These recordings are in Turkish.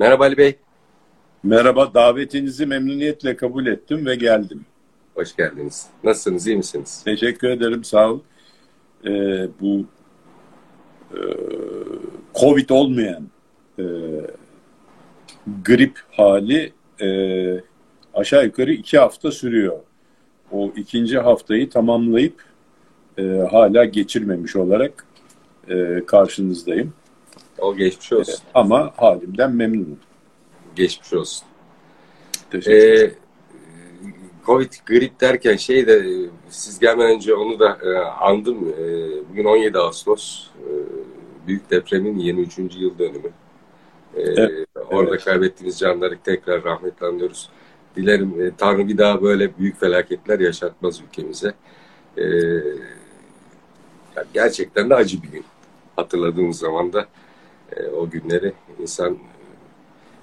Merhaba Ali Bey. Merhaba, davetinizi memnuniyetle kabul ettim ve geldim. Hoş geldiniz. Nasılsınız, iyi misiniz? Teşekkür ederim, sağ ol. Ee, bu e, Covid olmayan e, grip hali e, aşağı yukarı iki hafta sürüyor. O ikinci haftayı tamamlayıp e, hala geçirmemiş olarak e, karşınızdayım. O geçmiş olsun. E, ama halimden memnunum. Geçmiş olsun. Teşekkür ederim. Ee, Covid grip derken şey de siz gelmeden önce onu da e, andım. E, bugün 17 Ağustos e, büyük depremin 23. yıl dönümü. E, evet. Orada evet. kaybettiğimiz canları tekrar rahmetle anlıyoruz. Dilerim e, Tanrı bir daha böyle büyük felaketler yaşatmaz ülkemize. E, yani gerçekten de acı bir gün. Hatırladığımız zaman da e, o günleri insan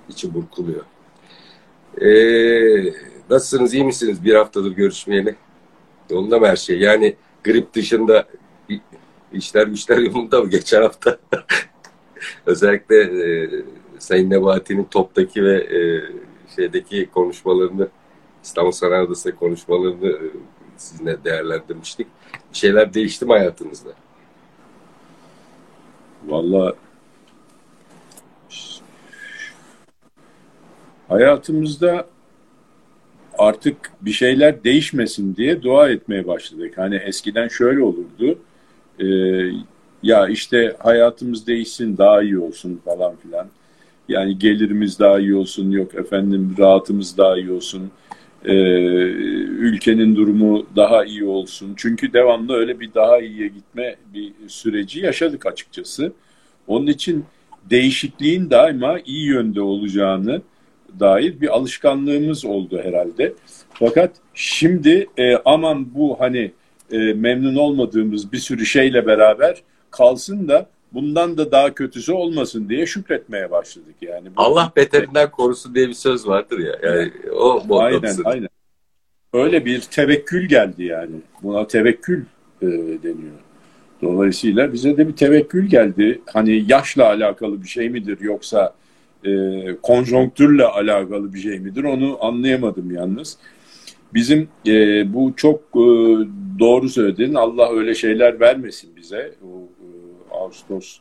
içi burkuluyor. Eee Nasılsınız, iyi misiniz? Bir haftadır görüşmeyeli. Yolunda mı her şey? Yani grip dışında işler güçler yolunda mı? Geçen hafta özellikle e, Sayın Nebati'nin toptaki ve e, şeydeki konuşmalarını İstanbul Sanayi Odası konuşmalarını e, sizinle değerlendirmiştik. Bir şeyler değişti mi hayatınızda? Valla hayatımızda artık bir şeyler değişmesin diye dua etmeye başladık. Hani eskiden şöyle olurdu. E, ya işte hayatımız değişsin daha iyi olsun falan filan. Yani gelirimiz daha iyi olsun yok efendim rahatımız daha iyi olsun. E, ülkenin durumu daha iyi olsun. Çünkü devamlı öyle bir daha iyiye gitme bir süreci yaşadık açıkçası. Onun için değişikliğin daima iyi yönde olacağını dair bir alışkanlığımız oldu herhalde. Fakat şimdi e, aman bu hani e, memnun olmadığımız bir sürü şeyle beraber kalsın da bundan da daha kötüsü olmasın diye şükretmeye başladık yani. Allah beterinden korusun diye bir söz vardır ya. Yani o aynen aynen. Öyle bir tevekkül geldi yani. Buna tevekkül e, deniyor. Dolayısıyla bize de bir tevekkül geldi. Hani yaşla alakalı bir şey midir yoksa e, konjonktürle alakalı bir şey midir onu anlayamadım yalnız. Bizim e, bu çok e, doğru söyledin. Allah öyle şeyler vermesin bize. O, e, Ağustos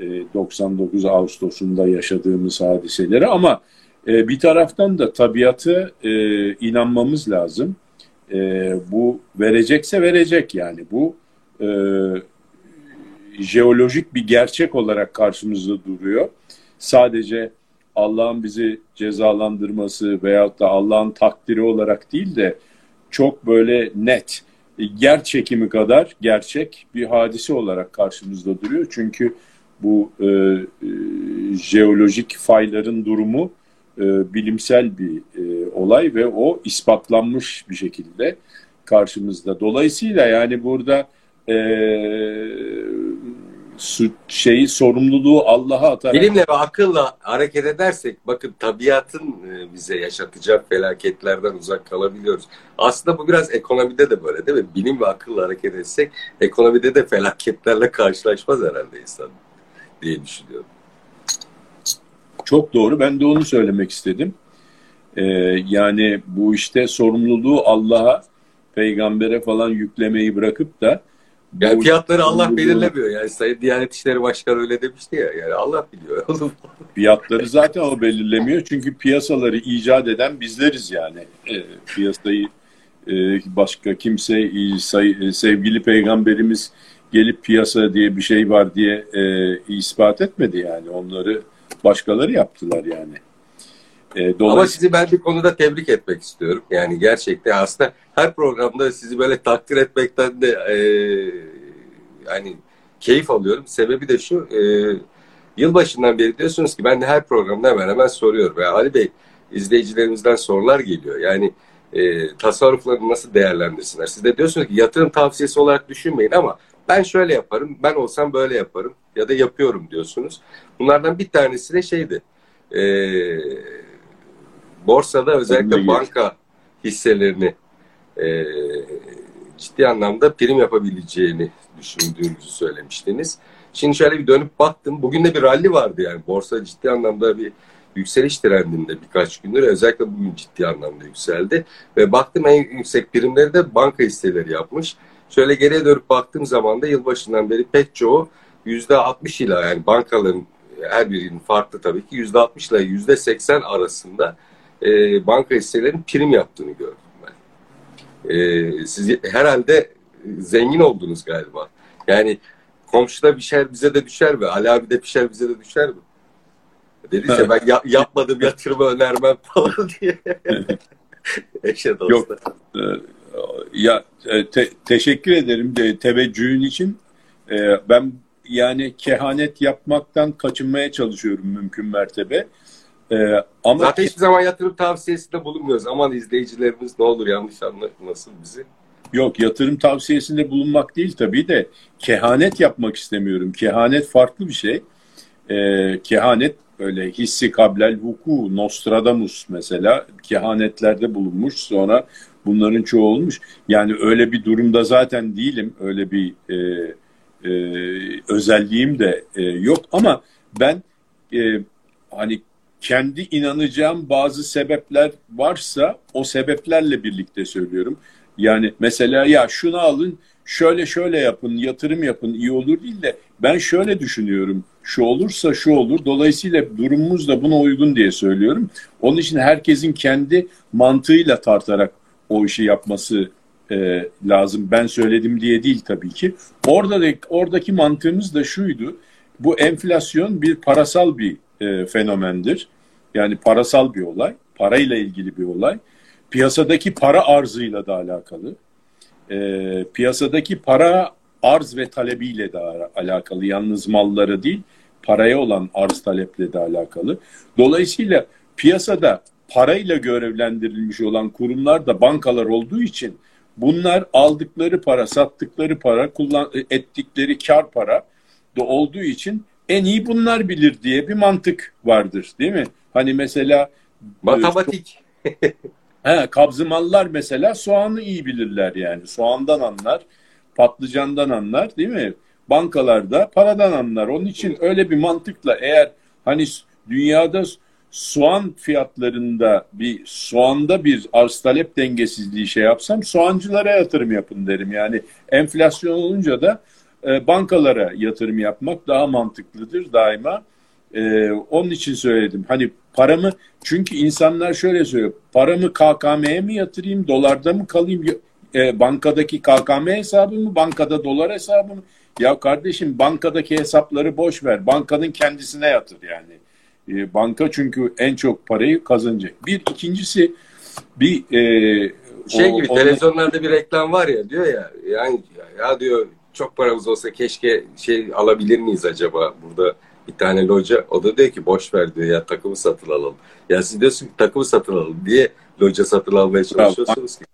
e, 99 Ağustos'unda yaşadığımız hadiseleri ama e, bir taraftan da tabiatı e, inanmamız lazım. E, bu verecekse verecek yani bu e, jeolojik bir gerçek olarak karşımızda duruyor sadece Allah'ın bizi cezalandırması veyahut da Allah'ın takdiri olarak değil de çok böyle net, yer çekimi kadar gerçek bir hadise olarak karşımızda duruyor. Çünkü bu e, e, jeolojik fayların durumu e, bilimsel bir e, olay ve o ispatlanmış bir şekilde karşımızda. Dolayısıyla yani burada e, şeyi sorumluluğu Allah'a atarak bilimle ve akılla hareket edersek bakın tabiatın e, bize yaşatacağı felaketlerden uzak kalabiliyoruz. Aslında bu biraz ekonomide de böyle değil mi? Bilim ve akılla hareket etsek ekonomide de felaketlerle karşılaşmaz herhalde insan diye düşünüyorum. Çok doğru. Ben de onu söylemek istedim. Ee, yani bu işte sorumluluğu Allah'a, peygambere falan yüklemeyi bırakıp da yani fiyatları Allah belirlemiyor. Yani Sayın Diyanet İşleri Başkanı öyle demişti ya. Yani Allah biliyor. fiyatları zaten o belirlemiyor. Çünkü piyasaları icat eden bizleriz yani. E, piyasayı e, başka kimse e, say, e, sevgili peygamberimiz gelip piyasa diye bir şey var diye e, ispat etmedi yani. Onları başkaları yaptılar yani. E, Ama sizi ben bir konuda tebrik etmek istiyorum. Yani gerçekten aslında her programda sizi böyle takdir etmekten de e, yani keyif alıyorum. Sebebi de şu, e, yılbaşından beri diyorsunuz ki ben de her programda hemen hemen soruyorum. Ya Ali Bey izleyicilerimizden sorular geliyor. Yani e, tasarruflarını nasıl değerlendirsinler? Siz de diyorsunuz ki yatırım tavsiyesi olarak düşünmeyin ama ben şöyle yaparım, ben olsam böyle yaparım ya da yapıyorum diyorsunuz. Bunlardan bir tanesi de şeydi. Eee borsada özellikle banka hisselerini e, ciddi anlamda prim yapabileceğini düşündüğünüzü söylemiştiniz. Şimdi şöyle bir dönüp baktım. Bugün de bir rally vardı yani. Borsa ciddi anlamda bir yükseliş trendinde birkaç gündür. Özellikle bugün ciddi anlamda yükseldi. Ve baktım en yüksek primleri de banka hisseleri yapmış. Şöyle geriye dönüp baktığım zaman da yılbaşından beri pek çoğu %60 ile yani bankaların her birinin farklı tabii ki %60 ile %80 arasında e, banka hisselerinin prim yaptığını gördüm ben. E, siz herhalde zengin oldunuz galiba. Yani komşuda pişer bize de düşer mi? Ali abi de pişer bize de düşer mi? Dediyse ben ya, yapmadım yatırımı önermem falan diye. Eşe Yok. E, ya e, te, teşekkür ederim de teveccühün için. E, ben yani kehanet yapmaktan kaçınmaya çalışıyorum mümkün mertebe. Ee, ama Zaten hiçbir zaman yatırım tavsiyesinde bulunmuyoruz. Aman izleyicilerimiz ne olur yanlış anlamasın bizi. Yok yatırım tavsiyesinde bulunmak değil tabii de kehanet yapmak istemiyorum. Kehanet farklı bir şey. Ee, kehanet öyle hissi kablel vuku, Nostradamus mesela kehanetlerde bulunmuş sonra bunların çoğu olmuş. Yani öyle bir durumda zaten değilim. Öyle bir e, e, özelliğim de e, yok ama ben e, hani kendi inanacağım bazı sebepler varsa o sebeplerle birlikte söylüyorum. Yani mesela ya şunu alın şöyle şöyle yapın yatırım yapın iyi olur değil de ben şöyle düşünüyorum şu olursa şu olur dolayısıyla durumumuz da buna uygun diye söylüyorum. Onun için herkesin kendi mantığıyla tartarak o işi yapması e, lazım. Ben söyledim diye değil tabii ki. Orada da, oradaki mantığımız da şuydu. Bu enflasyon bir parasal bir e, fenomendir. Yani parasal bir olay. Parayla ilgili bir olay. Piyasadaki para arzıyla da alakalı. E, piyasadaki para arz ve talebiyle de alakalı. Yalnız malları değil, paraya olan arz taleple de alakalı. Dolayısıyla piyasada parayla görevlendirilmiş olan kurumlar da bankalar olduğu için bunlar aldıkları para, sattıkları para, kullan ettikleri kar para da olduğu için en iyi bunlar bilir diye bir mantık vardır değil mi? Hani mesela matematik. he, kabzımallar mesela soğanı iyi bilirler yani. Soğandan anlar, patlıcandan anlar değil mi? Bankalarda paradan anlar. Onun için öyle bir mantıkla eğer hani dünyada soğan fiyatlarında bir soğanda bir arz talep dengesizliği şey yapsam soğancılara yatırım yapın derim. Yani enflasyon olunca da e, bankalara yatırım yapmak daha mantıklıdır daima. E, onun için söyledim. Hani paramı çünkü insanlar şöyle söylüyor. Paramı KKM'ye mi yatırayım, dolarda mı kalayım? E, bankadaki KKM hesabı mı, bankada dolar hesabı mı? Ya kardeşim bankadaki hesapları boş ver. Bankanın kendisine yatır yani. E, banka çünkü en çok parayı kazanacak. Bir ikincisi bir e, şey o, gibi televizyonlarda bir reklam var ya diyor ya yani ya diyor çok paramız olsa keşke şey alabilir miyiz acaba burada bir tane loca o da diyor ki boş ver diyor ya takımı satın alalım. Ya siz diyorsun ki takımı satın alalım diye loca satın almaya çalışıyorsunuz ki.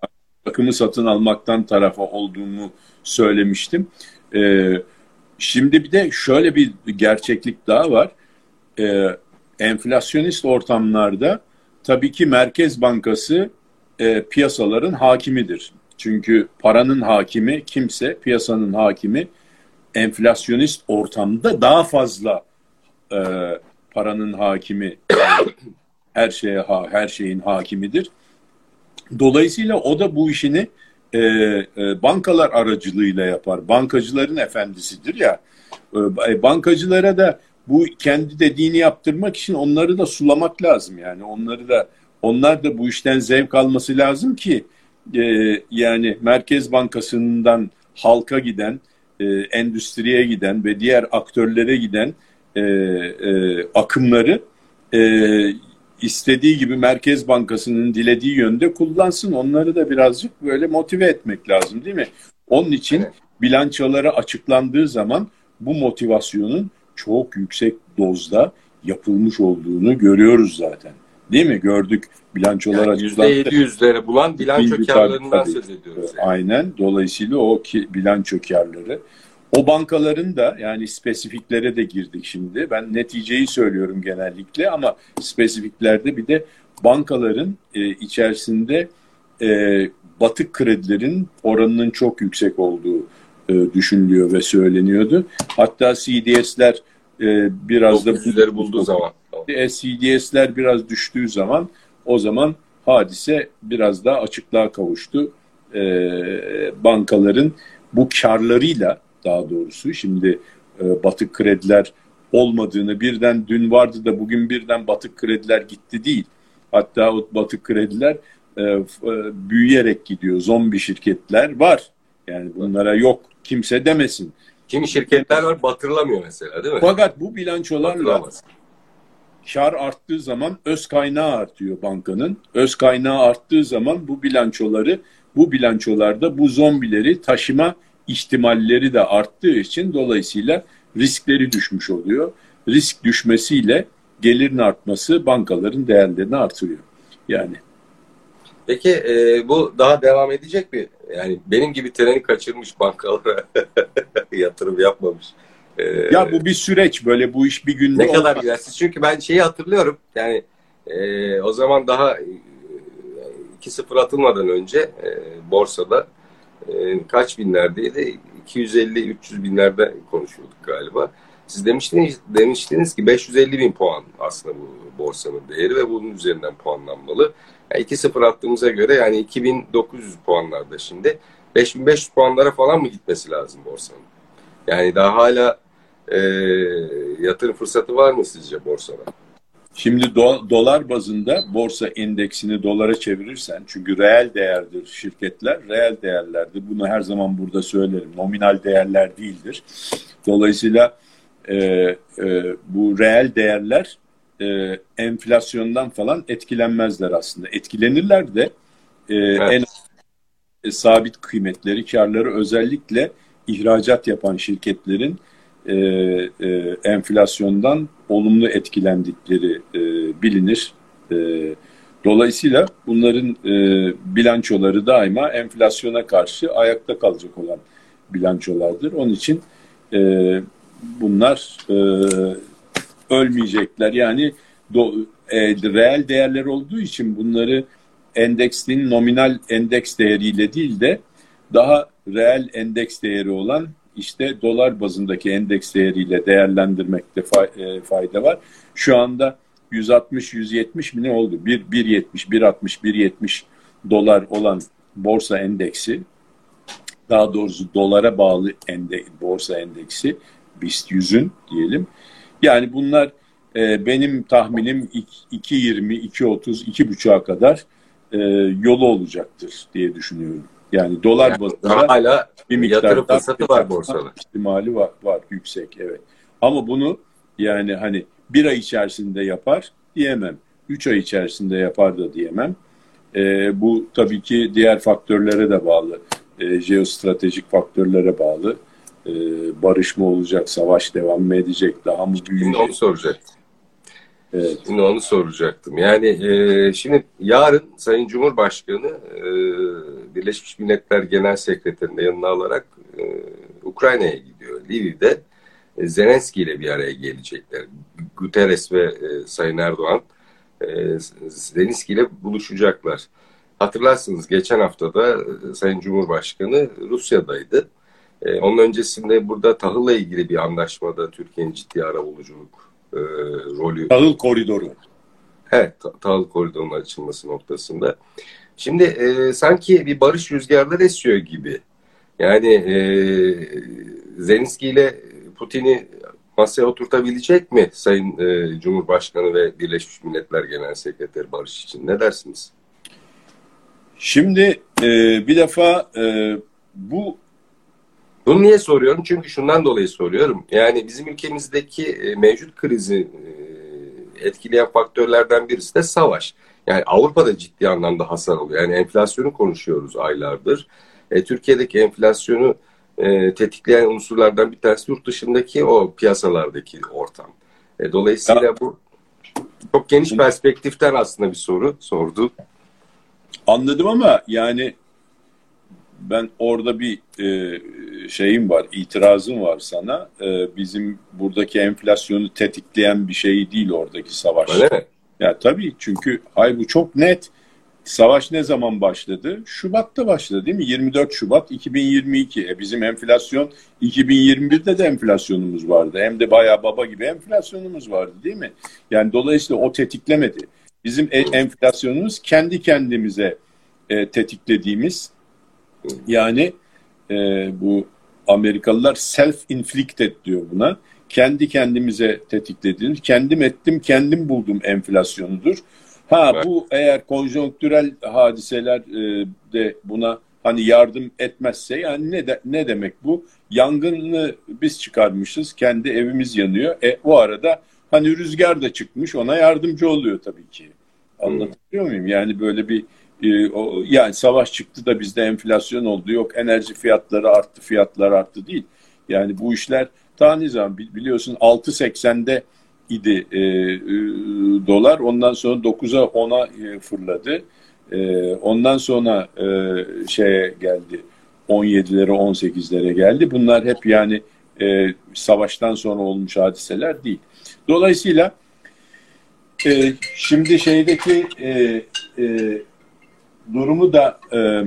Takımı satın almaktan tarafa olduğumu söylemiştim. Ee, şimdi bir de şöyle bir gerçeklik daha var. Ee, enflasyonist ortamlarda tabii ki Merkez Bankası e, piyasaların hakimidir. Çünkü paranın hakimi kimse, piyasanın hakimi enflasyonist ortamda daha fazla e, paranın hakimi her şeye her şeyin hakimidir. Dolayısıyla o da bu işini e, e, bankalar aracılığıyla yapar. Bankacıların efendisidir ya. E, bankacılara da bu kendi dediğini yaptırmak için onları da sulamak lazım yani. Onları da onlar da bu işten zevk alması lazım ki e, yani Merkez Bankası'ndan halka giden, e, endüstriye giden ve diğer aktörlere giden e, e, akımları e, istediği gibi Merkez Bankası'nın dilediği yönde kullansın. Onları da birazcık böyle motive etmek lazım değil mi? Onun için bilançoları açıklandığı zaman bu motivasyonun çok yüksek dozda yapılmış olduğunu görüyoruz zaten. Değil mi? Gördük bilançolar yani açıklandı. %700'leri bulan bilanço karlarından söz ediyoruz. Yani. Aynen. Dolayısıyla o ki, bilanço karları. O bankaların da yani spesifiklere de girdik şimdi. Ben neticeyi söylüyorum genellikle ama spesifiklerde bir de bankaların e, içerisinde e, batık kredilerin oranının çok yüksek olduğu e, düşünülüyor ve söyleniyordu. Hatta CDS'ler e, biraz da bulduğu zaman. CDS'ler biraz düştüğü zaman o zaman hadise biraz daha açıklığa kavuştu. E, bankaların bu karlarıyla daha doğrusu şimdi e, batık krediler olmadığını birden dün vardı da bugün birden batık krediler gitti değil. Hatta o batık krediler e, e, büyüyerek gidiyor. Zombi şirketler var. Yani bunlara yok kimse demesin. Kimi şirketler var batırılamıyor mesela değil mi? Fakat bu bilançolarla kar arttığı zaman öz kaynağı artıyor bankanın. Öz kaynağı arttığı zaman bu bilançoları bu bilançolarda bu zombileri taşıma ihtimalleri de arttığı için dolayısıyla riskleri düşmüş oluyor. Risk düşmesiyle gelirin artması bankaların değerlerini artırıyor. Yani. Peki e, bu daha devam edecek mi? Yani benim gibi treni kaçırmış bankalara yatırım yapmamış. E, ya bu bir süreç böyle bu iş bir günde Ne kadar gidersiz? Çünkü ben şeyi hatırlıyorum yani e, o zaman daha 2-0 atılmadan önce e, borsada e, kaç binlerdeydi? 250-300 binlerde konuşuyorduk galiba. Siz demiştiniz, demiştiniz ki 550 bin puan aslında bu borsanın değeri ve bunun üzerinden puanlanmalı. Yani 2-0 attığımıza göre yani 2900 puanlarda şimdi 5500 puanlara falan mı gitmesi lazım borsanın? Yani daha hala e, yatırım fırsatı var mı sizce borsada? Şimdi do, dolar bazında borsa endeksini dolara çevirirsen çünkü reel değerdir şirketler, reel değerlerdir. Bunu her zaman burada söylerim. Nominal değerler değildir. Dolayısıyla e, e, bu reel değerler e, enflasyondan falan etkilenmezler aslında. Etkilenirler de e, evet. en e, sabit kıymetleri, karları özellikle ihracat yapan şirketlerin e, e, enflasyondan olumlu etkilendikleri e, bilinir. E, dolayısıyla bunların e, bilançoları daima enflasyona karşı ayakta kalacak olan bilançolardır. Onun için e, bunlar e, ölmeyecekler. Yani do, e, reel değerler olduğu için bunları endeksin nominal endeks değeriyle değil de daha reel endeks değeri olan işte dolar bazındaki endeks değeriyle değerlendirmekte e, fayda var. Şu anda 160-170 mi ne oldu? 1.70, 1.60, 1.70 dolar olan borsa endeksi daha doğrusu dolara bağlı ende, borsa endeksi BIST 100'ün diyelim. Yani bunlar e, benim tahminim 2.20, 2.30, 2.5'a kadar e, yolu olacaktır diye düşünüyorum. Yani dolar yani bazında hala bir miktar yatırım fırsatı var borsada. ihtimali var, var yüksek evet. Ama bunu yani hani bir ay içerisinde yapar diyemem. Üç ay içerisinde yapar da diyemem. E, bu tabii ki diğer faktörlere de bağlı. E, jeostratejik faktörlere bağlı. E, barış mı olacak, savaş devam mı edecek, daha mı büyüyecek? Onu soracaktım. Evet. Şimdi onu soracaktım. Yani e, şimdi yarın Sayın Cumhurbaşkanı e, Birleşmiş Milletler Genel Sekreterini yanına alarak e, Ukrayna'ya gidiyor. Lviv'de e, Zelenski ile bir araya gelecekler. Guterres ve e, Sayın Erdoğan e, Zelenski ile buluşacaklar. Hatırlarsınız geçen haftada e, Sayın Cumhurbaşkanı Rusya'daydı. E, onun öncesinde burada tahılla ilgili bir anlaşmada Türkiye'nin ciddi arabuluculuk e, rolü. Tahıl koridoru. Evet, tahıl koridorunun açılması noktasında. Şimdi e, sanki bir barış rüzgarları esiyor gibi. Yani e, Zelenski ile Putin'i masaya oturtabilecek mi Sayın e, Cumhurbaşkanı ve Birleşmiş Milletler Genel Sekreteri barış için? Ne dersiniz? Şimdi e, bir defa e, bu bunu niye soruyorum? Çünkü şundan dolayı soruyorum. Yani bizim ülkemizdeki e, mevcut krizi e, etkileyen faktörlerden birisi de savaş. Yani Avrupa'da ciddi anlamda hasar oluyor. Yani enflasyonu konuşuyoruz aylardır. E, Türkiye'deki enflasyonu e, tetikleyen unsurlardan bir tanesi yurt dışındaki o piyasalardaki ortam. E, dolayısıyla ya, bu çok geniş perspektiften aslında bir soru sordu. Anladım ama yani ben orada bir e, şeyim var, itirazım var sana. E, bizim buradaki enflasyonu tetikleyen bir şey değil oradaki savaş. Öyle mi? Ya tabii çünkü hay bu çok net. Savaş ne zaman başladı? Şubat'ta başladı değil mi? 24 Şubat 2022. E bizim enflasyon 2021'de de enflasyonumuz vardı. Hem de bayağı baba gibi enflasyonumuz vardı değil mi? Yani dolayısıyla o tetiklemedi. Bizim e, enflasyonumuz kendi kendimize e, tetiklediğimiz yani e, bu Amerikalılar self-inflicted diyor buna. Kendi kendimize tetiklediğimiz, kendim ettim, kendim buldum enflasyonudur. Ha evet. bu eğer konjonktürel hadiseler e, de buna hani yardım etmezse yani ne de, ne demek bu? Yangını biz çıkarmışız, kendi evimiz yanıyor. E o arada hani rüzgar da çıkmış, ona yardımcı oluyor tabii ki. Anlatabiliyor hmm. muyum? Yani böyle bir e, o, yani savaş çıktı da bizde enflasyon oldu. Yok enerji fiyatları arttı, fiyatlar arttı değil. Yani bu işler ta nizam biliyorsun 6.80'de idi e, e, dolar. Ondan sonra 9'a 10'a e, fırladı. E, ondan sonra e, şeye geldi 17'lere 18'lere geldi. Bunlar hep yani e, savaştan sonra olmuş hadiseler değil. Dolayısıyla e, şimdi şeydeki e, e, durumu da e,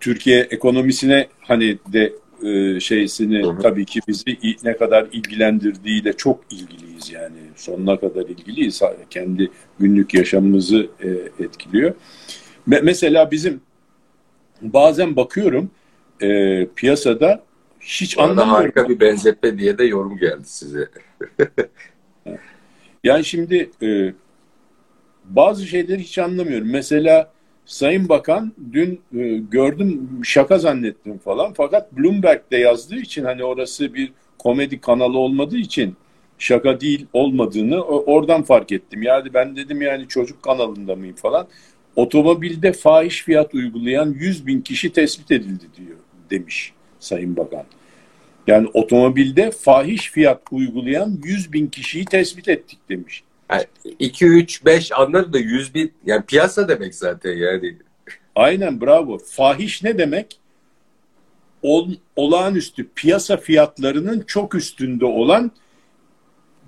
Türkiye ekonomisine hani de e, şeysini hı hı. tabii ki bizi ne kadar ilgilendirdiğiyle çok ilgiliyiz yani sonuna kadar ilgiliyiz kendi günlük yaşamımızı e, etkiliyor. Me mesela bizim bazen bakıyorum e, piyasada hiç anlamıyorum. harika bir benzetme diye de yorum geldi size. yani şimdi e, bazı şeyleri hiç anlamıyorum. Mesela Sayın Bakan dün e, gördüm şaka zannettim falan fakat Bloomberg'de yazdığı için hani orası bir komedi kanalı olmadığı için şaka değil olmadığını oradan fark ettim. Yani ben dedim yani çocuk kanalında mıyım falan. Otomobilde fahiş fiyat uygulayan 100 bin kişi tespit edildi diyor demiş Sayın Bakan. Yani otomobilde fahiş fiyat uygulayan 100 bin kişiyi tespit ettik demiş. 2, 3, 5 anları da 100 bin yani piyasa demek zaten yani. Aynen bravo. Fahiş ne demek? Ol, olağanüstü piyasa fiyatlarının çok üstünde olan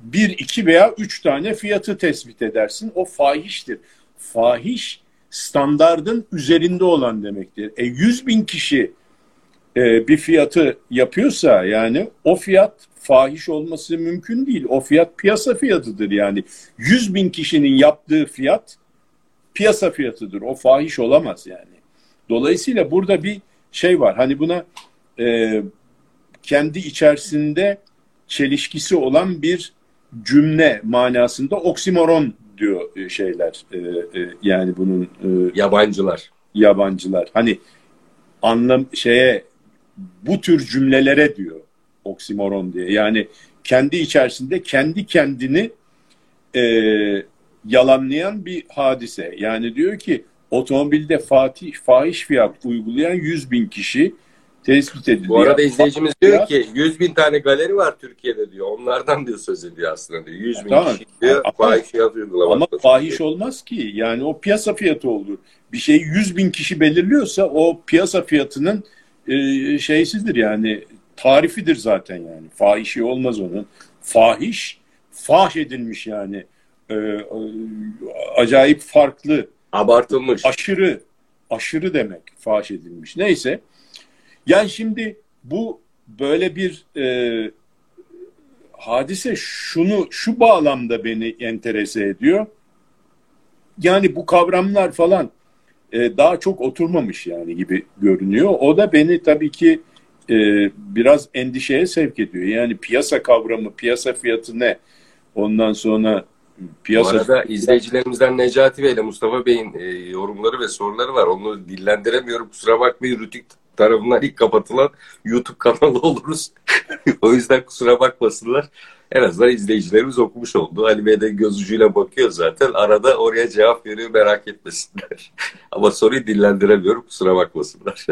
bir, iki veya üç tane fiyatı tespit edersin. O fahiştir. Fahiş standardın üzerinde olan demektir. E 100 bin kişi e, bir fiyatı yapıyorsa yani o fiyat fahiş olması mümkün değil. O fiyat piyasa fiyatıdır yani. 100 bin kişinin yaptığı fiyat piyasa fiyatıdır. O fahiş olamaz yani. Dolayısıyla burada bir şey var. Hani buna e, kendi içerisinde çelişkisi olan bir cümle manasında oksimoron diyor e, şeyler. E, e, yani bunun e, yabancılar. Yabancılar. Hani anlam şeye bu tür cümlelere diyor oksimoron diye. Yani kendi içerisinde kendi kendini e, yalanlayan bir hadise. Yani diyor ki otomobilde fatih, fahiş fiyat uygulayan 100 bin kişi tespit edildi. Bu arada izleyicimiz diyor ki 100 bin tane galeri var Türkiye'de diyor. Onlardan diyor söz ediyor aslında diyor. 100 bin tamam. kişi diyor ama, fahiş fiyat uygulamakta. Ama fahiş olmaz ki. Yani o piyasa fiyatı olur. Bir şey 100 bin kişi belirliyorsa o piyasa fiyatının e, şeysizdir yani tarifidir zaten yani. Fahişi olmaz onun. Fahiş, fahş edilmiş yani. E, e, acayip farklı. Abartılmış. Aşırı, aşırı demek fahş edilmiş. Neyse. Yani şimdi bu böyle bir e, hadise şunu şu bağlamda beni enterese ediyor. Yani bu kavramlar falan e, daha çok oturmamış yani gibi görünüyor. O da beni tabii ki e, biraz endişeye sevk ediyor. Yani piyasa kavramı, piyasa fiyatı ne? Ondan sonra piyasa... Bu arada izleyicilerimizden Necati Bey ile Mustafa Bey'in e, yorumları ve soruları var. Onu dillendiremiyorum. Kusura bakmayın. Rütük tarafından ilk kapatılan YouTube kanalı oluruz. o yüzden kusura bakmasınlar. En azından izleyicilerimiz okumuş oldu. Ali Bey de göz ucuyla bakıyor zaten. Arada oraya cevap veriyor merak etmesinler. Ama soruyu dillendiremiyorum kusura bakmasınlar.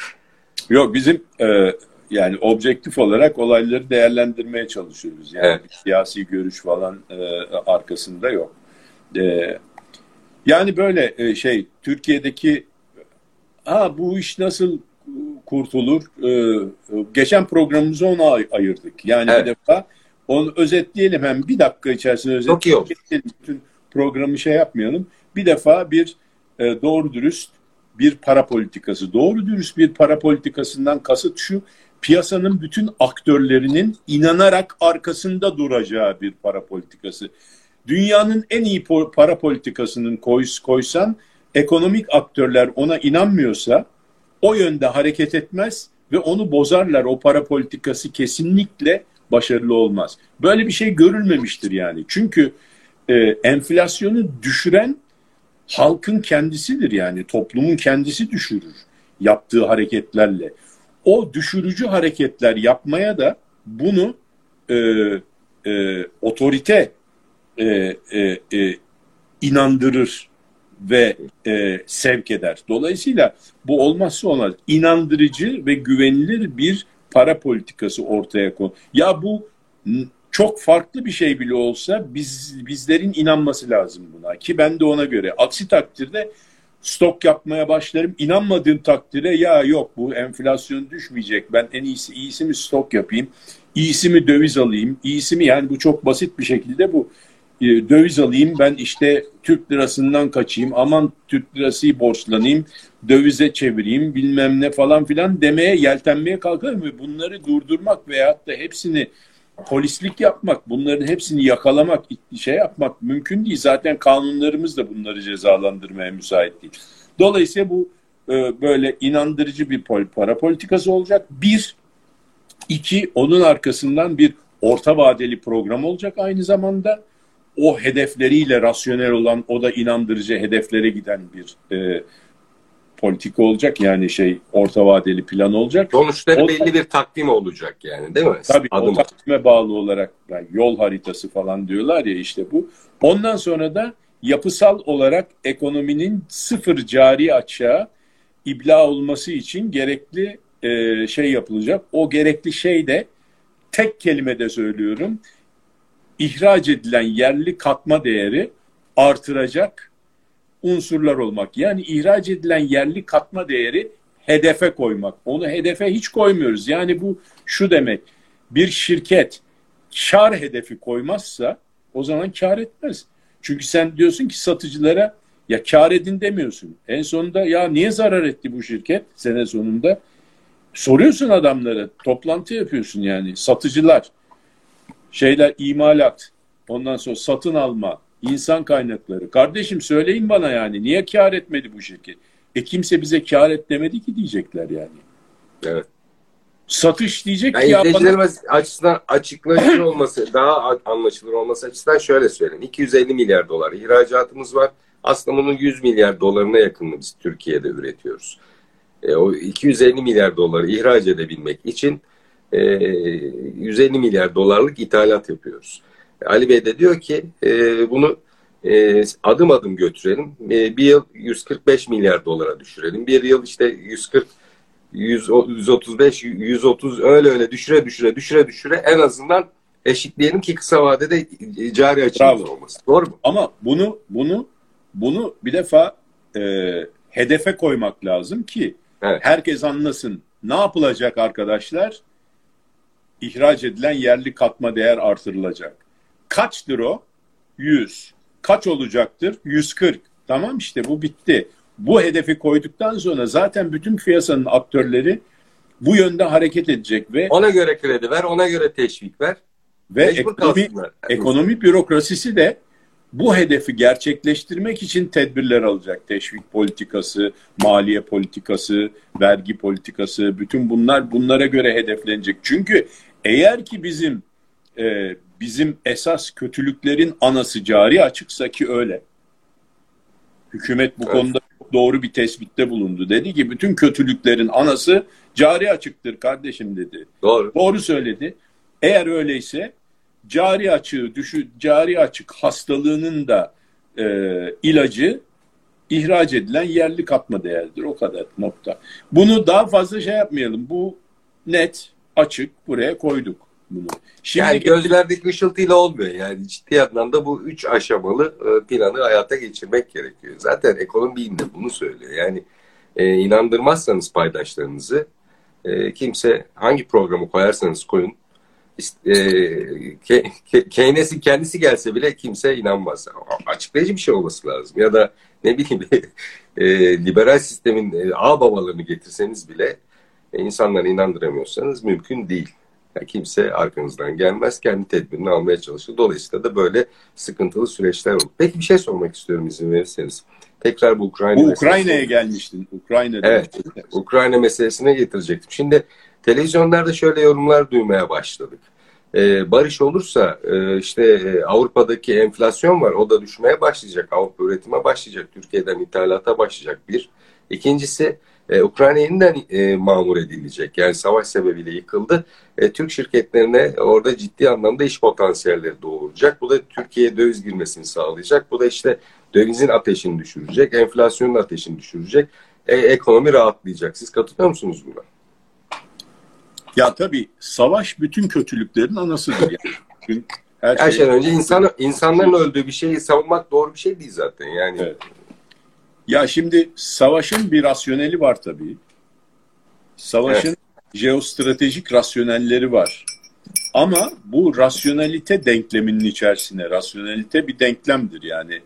Yok bizim e, yani objektif olarak olayları değerlendirmeye çalışıyoruz. Yani evet. siyasi görüş falan e, arkasında yok. E, yani böyle e, şey Türkiye'deki ha bu iş nasıl kurtulur? E, geçen programımızı ona ay- ayırdık. Yani evet. bir defa onu özetleyelim hem bir dakika içerisinde özetleyelim. Çok iyi olur. Bütün programı şey yapmayalım. Bir defa bir e, doğru dürüst bir para politikası. Doğru dürüst bir para politikasından kasıt şu, piyasanın bütün aktörlerinin inanarak arkasında duracağı bir para politikası. Dünyanın en iyi para politikasının koysan ekonomik aktörler ona inanmıyorsa o yönde hareket etmez ve onu bozarlar. O para politikası kesinlikle başarılı olmaz. Böyle bir şey görülmemiştir yani. Çünkü e, enflasyonu düşüren halkın kendisidir yani toplumun kendisi düşürür yaptığı hareketlerle. O düşürücü hareketler yapmaya da bunu e, e, otorite e, e, e, inandırır ve e, sevk eder. Dolayısıyla bu olmazsa olmaz. İnandırıcı ve güvenilir bir para politikası ortaya kon. Ya bu çok farklı bir şey bile olsa biz bizlerin inanması lazım buna ki ben de ona göre. Aksi takdirde stok yapmaya başlarım. İnanmadığım takdirde ya yok bu enflasyon düşmeyecek. Ben en iyisi iyisi mi stok yapayım? İyisi mi döviz alayım? İyisi mi yani bu çok basit bir şekilde bu döviz alayım ben işte Türk lirasından kaçayım aman Türk lirası borçlanayım dövize çevireyim bilmem ne falan filan demeye yeltenmeye kalkarım ve bunları durdurmak veyahut da hepsini polislik yapmak bunların hepsini yakalamak şey yapmak mümkün değil zaten kanunlarımız da bunları cezalandırmaya müsait değil. Dolayısıyla bu e, böyle inandırıcı bir para politikası olacak. Bir, iki onun arkasından bir orta vadeli program olacak aynı zamanda o hedefleriyle rasyonel olan o da inandırıcı hedeflere giden bir e, politika olacak yani şey orta vadeli plan olacak. Sonuçları o, belli bir takvim olacak yani değil mi? Tabii Adım. o takvime bağlı olarak yani yol haritası falan diyorlar ya işte bu. Ondan sonra da yapısal olarak ekonominin sıfır cari açığa ibla olması için gerekli e, şey yapılacak. O gerekli şey de tek kelimede söylüyorum ihraç edilen yerli katma değeri artıracak unsurlar olmak. Yani ihraç edilen yerli katma değeri hedefe koymak. Onu hedefe hiç koymuyoruz. Yani bu şu demek. Bir şirket kar hedefi koymazsa o zaman kar etmez. Çünkü sen diyorsun ki satıcılara ya kar edin demiyorsun. En sonunda ya niye zarar etti bu şirket sene sonunda? Soruyorsun adamlara, toplantı yapıyorsun yani satıcılar şeyler imalat, ondan sonra satın alma, insan kaynakları. Kardeşim söyleyin bana yani niye kar etmedi bu şirket? E kimse bize kar et demedi ki diyecekler yani. Evet. Satış diyecek yani ki ya bana... açısından açıklayıcı olması, daha anlaşılır olması açısından şöyle söyleyeyim. 250 milyar dolar ihracatımız var. Aslında bunun 100 milyar dolarına yakınını biz Türkiye'de üretiyoruz. E, o 250 milyar doları ihraç edebilmek için 150 e, milyar dolarlık ithalat yapıyoruz. Ali Bey de diyor ki e, bunu e, adım adım götürelim. bir yıl 145 milyar dolara düşürelim. Bir yıl işte 140 135 130 öyle öyle düşüre düşüre düşüre düşüre en azından eşitleyelim ki kısa vadede cari açığımız olmasın. Doğru mu? Ama bunu bunu bunu bir defa e, hedefe koymak lazım ki evet. herkes anlasın. Ne yapılacak arkadaşlar? İhraç edilen yerli katma değer artırılacak. Kaçtır o? 100. Kaç olacaktır? 140. Tamam işte bu bitti. Bu hedefi koyduktan sonra zaten bütün piyasanın aktörleri bu yönde hareket edecek ve ona göre kredi ver, ona göre teşvik ver. Ve ekonomi, ekonomi bürokrasisi de bu hedefi gerçekleştirmek için tedbirler alacak. Teşvik politikası, maliye politikası, vergi politikası, bütün bunlar bunlara göre hedeflenecek. Çünkü eğer ki bizim e, bizim esas kötülüklerin anası cari açıksa ki öyle. Hükümet bu evet. konuda çok doğru bir tespitte bulundu. Dedi ki bütün kötülüklerin anası cari açıktır kardeşim dedi. Doğru. Doğru söyledi. Eğer öyleyse cari açığı düşü cari açık hastalığının da e, ilacı ihraç edilen yerli katma değerdir. O kadar nokta. Bunu daha fazla şey yapmayalım. Bu net açık buraya koyduk bunu. Şimdi yani gözlerdeki ışıltıyla olmuyor. Yani ciddi anlamda bu üç aşamalı e, planı hayata geçirmek gerekiyor. Zaten ekonomi bilimi bunu söylüyor. Yani e, inandırmazsanız paydaşlarınızı e, kimse hangi programı koyarsanız koyun e, Keynes'in kendisi gelse bile kimse inanmaz. Açıklayıcı bir şey olması lazım. Ya da ne bileyim e, liberal sistemin e, ağ babalarını getirseniz bile e, insanları inandıramıyorsanız mümkün değil. Yani kimse arkanızdan gelmez, kendi tedbirini almaya çalışır. Dolayısıyla da böyle sıkıntılı süreçler olur. Peki bir şey sormak istiyorum izin verirseniz. Tekrar bu Ukrayna Bu Ukrayna'ya gelmiştin. Ukrayna evet, Ukrayna meselesine getirecektim. Şimdi televizyonlarda şöyle yorumlar duymaya başladık. Ee, barış olursa e, işte e, Avrupa'daki enflasyon var o da düşmeye başlayacak. Avrupa üretime başlayacak. Türkiye'den ithalata başlayacak bir. İkincisi e, Ukrayna yeniden e, mamur edilecek. Yani savaş sebebiyle yıkıldı. E, Türk şirketlerine orada ciddi anlamda iş potansiyelleri doğuracak. Bu da Türkiye'ye döviz girmesini sağlayacak. Bu da işte dövizin ateşini düşürecek, enflasyonun ateşini düşürecek. E, ekonomi rahatlayacak. Siz katılıyor musunuz buna? Ya tabii savaş bütün kötülüklerin anasıdır. Yani. her, her şey... şeyden önce insan, insanların öldüğü bir şeyi savunmak doğru bir şey değil zaten. Yani evet. Ya şimdi savaşın bir rasyoneli var tabii. Savaşın evet. jeostratejik rasyonelleri var. Ama bu rasyonelite denkleminin içerisine, rasyonelite bir denklemdir yani.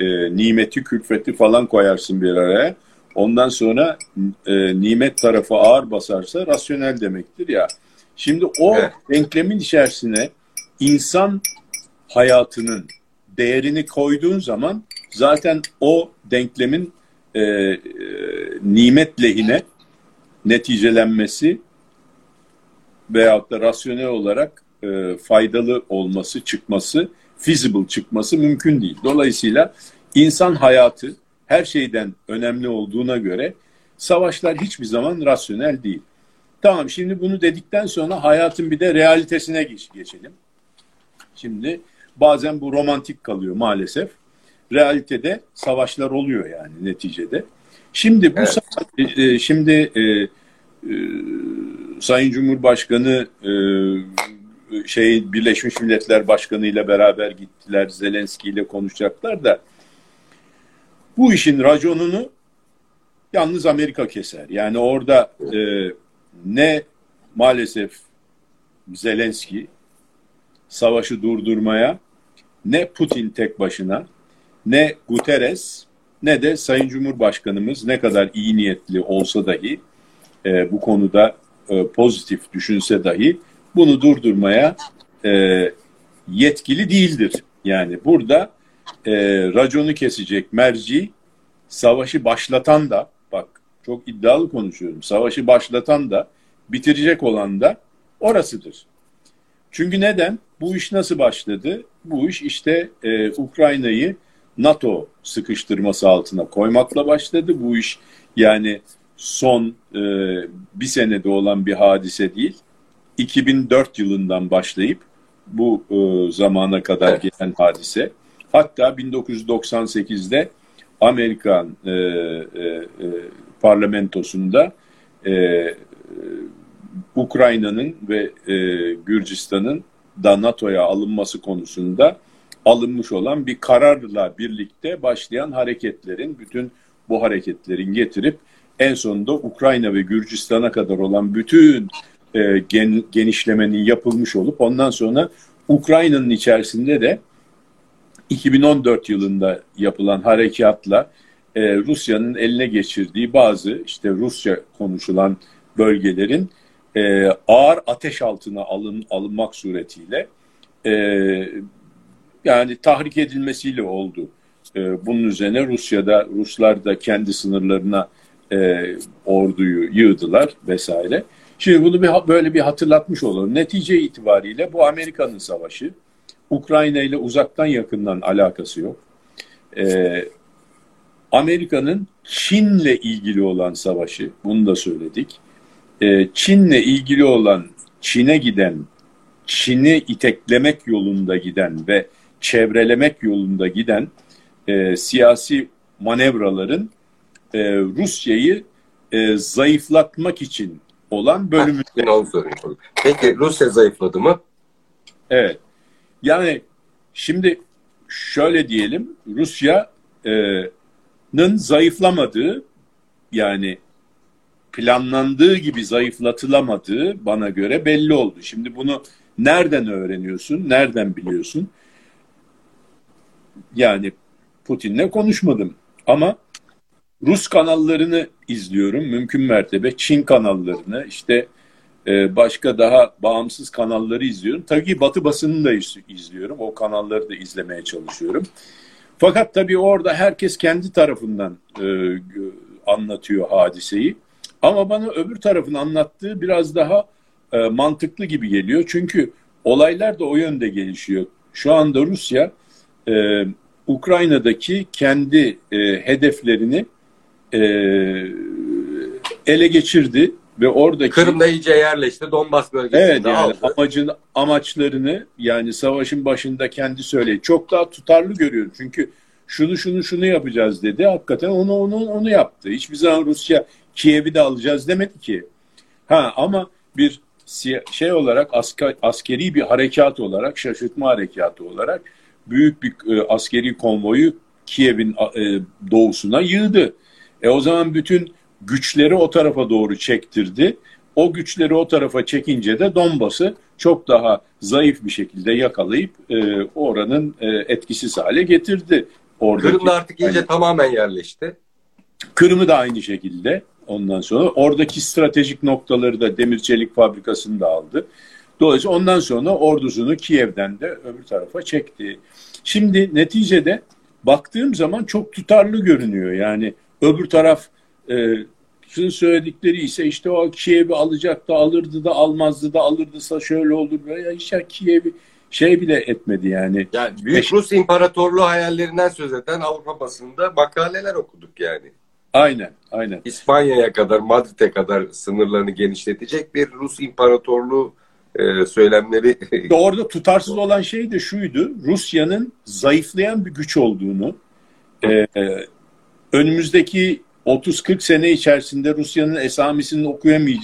E, nimeti, külfeti falan koyarsın bir araya. Ondan sonra e, nimet tarafı ağır basarsa rasyonel demektir ya. Şimdi o evet. denklemin içerisine insan hayatının değerini koyduğun zaman zaten o denklemin e, e, nimet lehine neticelenmesi veyahut da rasyonel olarak e, faydalı olması, çıkması, feasible çıkması mümkün değil. Dolayısıyla insan hayatı her şeyden önemli olduğuna göre savaşlar hiçbir zaman rasyonel değil. Tamam şimdi bunu dedikten sonra hayatın bir de realitesine geç, geçelim. Şimdi bazen bu romantik kalıyor maalesef. Realitede savaşlar oluyor yani neticede. Şimdi bu evet. E, e, şimdi e, e, Sayın Cumhurbaşkanı e, şey Birleşmiş Milletler Başkanı ile beraber gittiler. Zelenski ile konuşacaklar da bu işin raconunu yalnız Amerika keser. Yani orada e, ne maalesef Zelenski savaşı durdurmaya ne Putin tek başına ne Guterres ne de Sayın Cumhurbaşkanımız ne kadar iyi niyetli olsa dahi e, bu konuda e, pozitif düşünse dahi bunu durdurmaya e, yetkili değildir. Yani burada e, raconu kesecek merci savaşı başlatan da bak çok iddialı konuşuyorum savaşı başlatan da bitirecek olan da orasıdır. Çünkü neden? Bu iş nasıl başladı? Bu iş işte e, Ukrayna'yı NATO sıkıştırması altına koymakla başladı. Bu iş yani son e, bir senede olan bir hadise değil. 2004 yılından başlayıp bu e, zamana kadar evet. gelen hadise. Hatta 1998'de Amerikan e, e, e, parlamentosunda e, Ukrayna'nın ve e, Gürcistan'ın da NATO'ya alınması konusunda alınmış olan bir kararla birlikte başlayan hareketlerin, bütün bu hareketlerin getirip en sonunda Ukrayna ve Gürcistan'a kadar olan bütün e, gen, genişlemenin yapılmış olup ondan sonra Ukrayna'nın içerisinde de 2014 yılında yapılan harekatla e, Rusya'nın eline geçirdiği bazı işte Rusça konuşulan bölgelerin e, ağır ateş altına alın, alınmak suretiyle e, yani tahrik edilmesiyle oldu. E, bunun üzerine Rusya'da Ruslar da kendi sınırlarına e, orduyu yığdılar vesaire. Şimdi bunu bir, böyle bir hatırlatmış olalım. Netice itibariyle bu Amerika'nın savaşı. Ukrayna ile uzaktan yakından alakası yok. Ee, Amerika'nın Çin'le ilgili olan savaşı, bunu da söyledik. Ee, Çin'le ilgili olan, Çin'e giden, Çin'i iteklemek yolunda giden ve çevrelemek yolunda giden e, siyasi manevraların e, Rusya'yı e, zayıflatmak için olan bölümü. Peki Rusya zayıfladı mı? Evet. Yani şimdi şöyle diyelim Rusya'nın zayıflamadığı yani planlandığı gibi zayıflatılamadığı bana göre belli oldu. Şimdi bunu Nereden öğreniyorsun? Nereden biliyorsun? Yani Putin'le konuşmadım ama Rus kanallarını izliyorum mümkün mertebe. Çin kanallarını işte e, başka daha bağımsız kanalları izliyorum. Tabii Batı basını da izliyorum. O kanalları da izlemeye çalışıyorum. Fakat tabii orada herkes kendi tarafından e, anlatıyor hadiseyi. Ama bana öbür tarafın anlattığı biraz daha e, mantıklı gibi geliyor. Çünkü olaylar da o yönde gelişiyor. Şu anda Rusya Ukrayna'daki kendi hedeflerini ele geçirdi ve oradaki Kırım'da iyice yerleşti. Donbas bölgesinde evet, yani aldı. Amacın, amaçlarını yani savaşın başında kendi söyledi. Çok daha tutarlı görüyorum. Çünkü şunu şunu şunu yapacağız dedi. Hakikaten onu onu onu yaptı. Hiçbir zaman Rusya Kiev'i de alacağız demedi ki. Ha ama bir şey olarak asker, askeri bir harekat olarak şaşırtma harekatı olarak büyük bir e, askeri konvoyu Kiev'in e, doğusuna yığdı. E o zaman bütün güçleri o tarafa doğru çektirdi. O güçleri o tarafa çekince de Donbas'ı çok daha zayıf bir şekilde yakalayıp e, oranın e, etkisiz hale getirdi. Oradaki, Kırım'da artık iyice yani, tamamen yerleşti. Kırım'ı da aynı şekilde ondan sonra. Oradaki stratejik noktaları da demir çelik fabrikasını da aldı. Dolayısıyla ondan sonra ordusunu Kiev'den de öbür tarafa çekti. Şimdi neticede baktığım zaman çok tutarlı görünüyor. Yani öbür taraf e, sizin söyledikleri ise işte o Kiev'i alacak da alırdı da almazdı da alırdısa şöyle olur böyle işte Kiev'i şey bile etmedi yani. Yani Büyük Beş... Rus İmparatorluğu hayallerinden söz eden Avrupa basında makaleler okuduk yani. Aynen, aynen. İspanya'ya kadar, Madrid'e kadar sınırlarını genişletecek bir Rus İmparatorluğu e, söylemleri. Orada tutarsız olan şey de şuydu. Rusya'nın zayıflayan bir güç olduğunu, e, önümüzdeki 30-40 sene içerisinde Rusya'nın esamisinin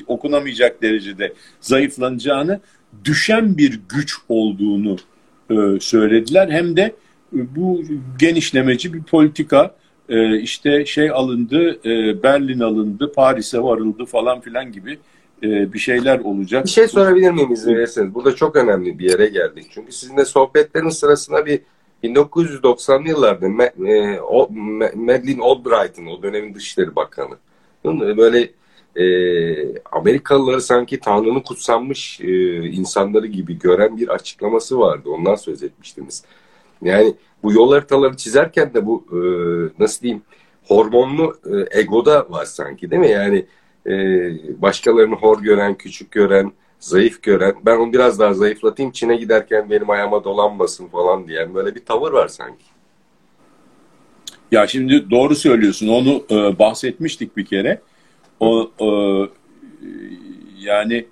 okunamayacak derecede zayıflanacağını, düşen bir güç olduğunu e, söylediler. Hem de e, bu genişlemeci bir politika e, işte şey alındı, e, Berlin alındı, Paris'e varıldı falan filan gibi e, bir şeyler olacak. Bir şey sorabilir miyim izin verirseniz? Burada çok önemli bir yere geldik. Çünkü sizinle sohbetlerin sırasında bir 1990'lı yıllarda e, Madeleine Albright'ın o dönemin Dışişleri Bakanı böyle e, Amerikalıları sanki Tanrı'nın kutsanmış e, insanları gibi gören bir açıklaması vardı. Ondan söz etmiştiniz. Yani bu yol haritaları çizerken de bu e, nasıl diyeyim hormonlu e, egoda var sanki değil mi? Yani e, başkalarını hor gören, küçük gören, zayıf gören, ben onu biraz daha zayıflatayım Çin'e giderken benim ayağıma dolanmasın falan diyen böyle bir tavır var sanki. Ya şimdi doğru söylüyorsun. Onu e, bahsetmiştik bir kere. O e, yani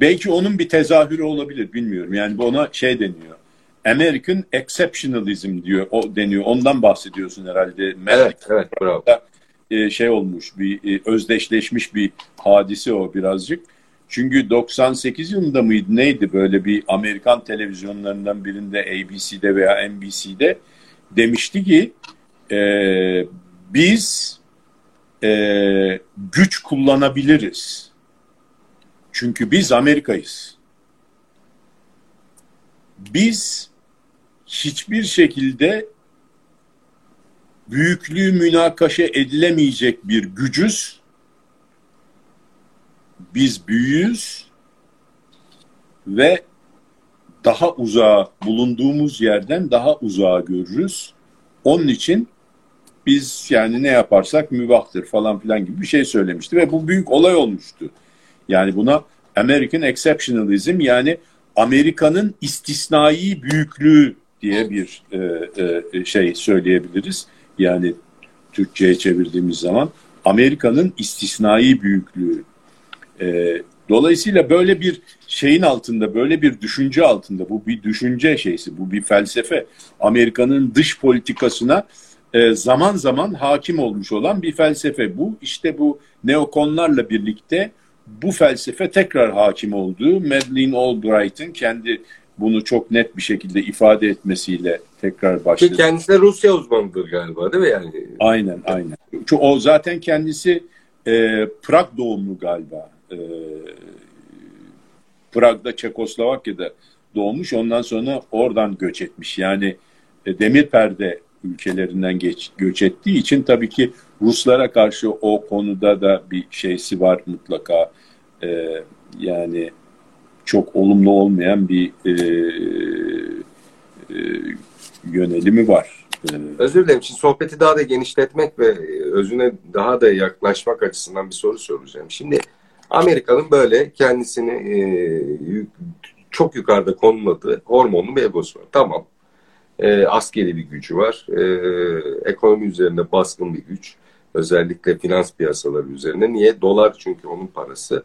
belki onun bir tezahürü olabilir bilmiyorum. Yani ona şey deniyor. American exceptionalism diyor. O deniyor. Ondan bahsediyorsun herhalde. Evet, evet, bravo. E, şey olmuş, bir e, özdeşleşmiş bir hadise o birazcık. Çünkü 98 yılında mıydı neydi böyle bir Amerikan televizyonlarından birinde ABC'de veya NBC'de demişti ki e, biz e, güç kullanabiliriz. Çünkü biz Amerika'yız. Biz hiçbir şekilde büyüklüğü münakaşa edilemeyecek bir gücüz biz büyüyüz ve daha uzağa bulunduğumuz yerden daha uzağa görürüz. Onun için biz yani ne yaparsak mübahtır falan filan gibi bir şey söylemişti ve bu büyük olay olmuştu. Yani buna American Exceptionalism yani Amerika'nın istisnai büyüklüğü diye bir e, e, şey söyleyebiliriz. Yani Türkçe'ye çevirdiğimiz zaman Amerika'nın istisnai büyüklüğü e, dolayısıyla böyle bir şeyin altında, böyle bir düşünce altında, bu bir düşünce şeysi, bu bir felsefe. Amerika'nın dış politikasına e, zaman zaman hakim olmuş olan bir felsefe. Bu işte bu neokonlarla birlikte bu felsefe tekrar hakim olduğu Madeleine Albright'ın kendi bunu çok net bir şekilde ifade etmesiyle tekrar başladı. Kendisi de Rusya uzmanıdır galiba değil mi yani? Aynen aynen. Çünkü o zaten kendisi e, Prag doğumlu galiba e, Prag'da Çekoslovakya'da doğmuş. Ondan sonra oradan göç etmiş. Yani e, demir perde ülkelerinden geç, göç ettiği için tabii ki Ruslara karşı o konuda da bir şeysi var mutlaka. E, yani çok olumlu olmayan bir e, e, yönelimi var. E, Özür dilerim. Şimdi sohbeti daha da genişletmek ve özüne daha da yaklaşmak açısından bir soru soracağım. Şimdi Amerika'nın böyle kendisini e, çok yukarıda konumladığı hormonlu bir egosu var. Tamam. E, askeri bir gücü var. E, ekonomi üzerinde baskın bir güç. Özellikle finans piyasaları üzerine. Niye? Dolar çünkü onun parası.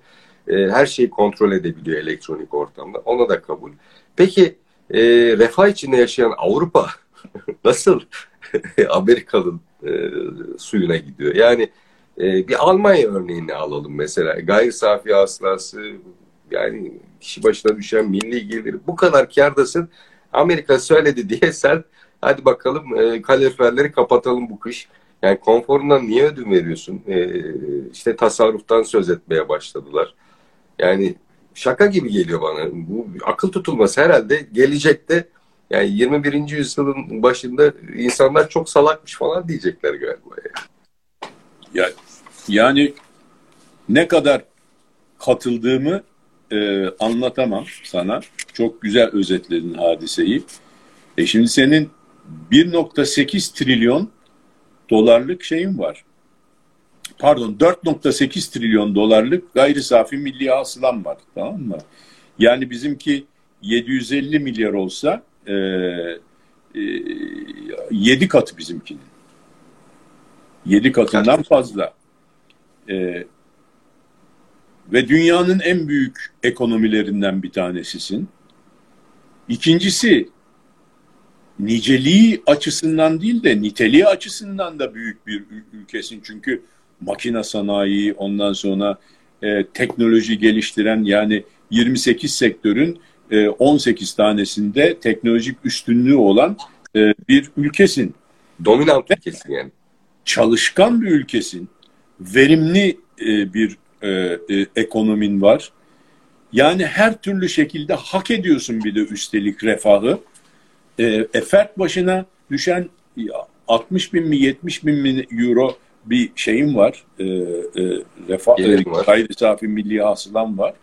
E, her şeyi kontrol edebiliyor elektronik ortamda. Ona da kabul. Peki e, refah içinde yaşayan Avrupa nasıl Amerika'nın e, suyuna gidiyor? Yani e, bir Almanya örneğini alalım mesela. Gayri safi hasılası yani kişi başına düşen milli gelir bu kadar kardasın. Amerika söyledi diye sen hadi bakalım e, kaloriferleri kapatalım bu kış. Yani konforundan niye ödün veriyorsun? E, işte tasarruftan söz etmeye başladılar. Yani şaka gibi geliyor bana. Bu akıl tutulması herhalde gelecekte yani 21. yüzyılın başında insanlar çok salakmış falan diyecekler galiba. Yani. Ya, yani ne kadar katıldığımı e, anlatamam sana. Çok güzel özetledin hadiseyi. E şimdi senin 1.8 trilyon dolarlık şeyin var. Pardon 4.8 trilyon dolarlık gayri safi milli hasılan var. Tamam mı? Yani bizimki 750 milyar olsa e, e, 7 katı bizimkinin. 7 katından fazla. E, ve dünyanın en büyük ekonomilerinden bir tanesisin. İkincisi niceliği açısından değil de niteliği açısından da büyük bir ülkesin. Çünkü makine sanayi ondan sonra e, teknoloji geliştiren yani 28 sektörün e, 18 tanesinde teknolojik üstünlüğü olan e, bir ülkesin. Dominant ülkesin yani. Çalışkan bir ülkesin. Verimli e, bir e, e, ekonomin var. Yani her türlü şekilde hak ediyorsun bir de üstelik refahı. E, e fert başına düşen 60 bin mi 70 bin mi euro bir şeyim var. E, e, refah, e, gayri safi milli hasılam var.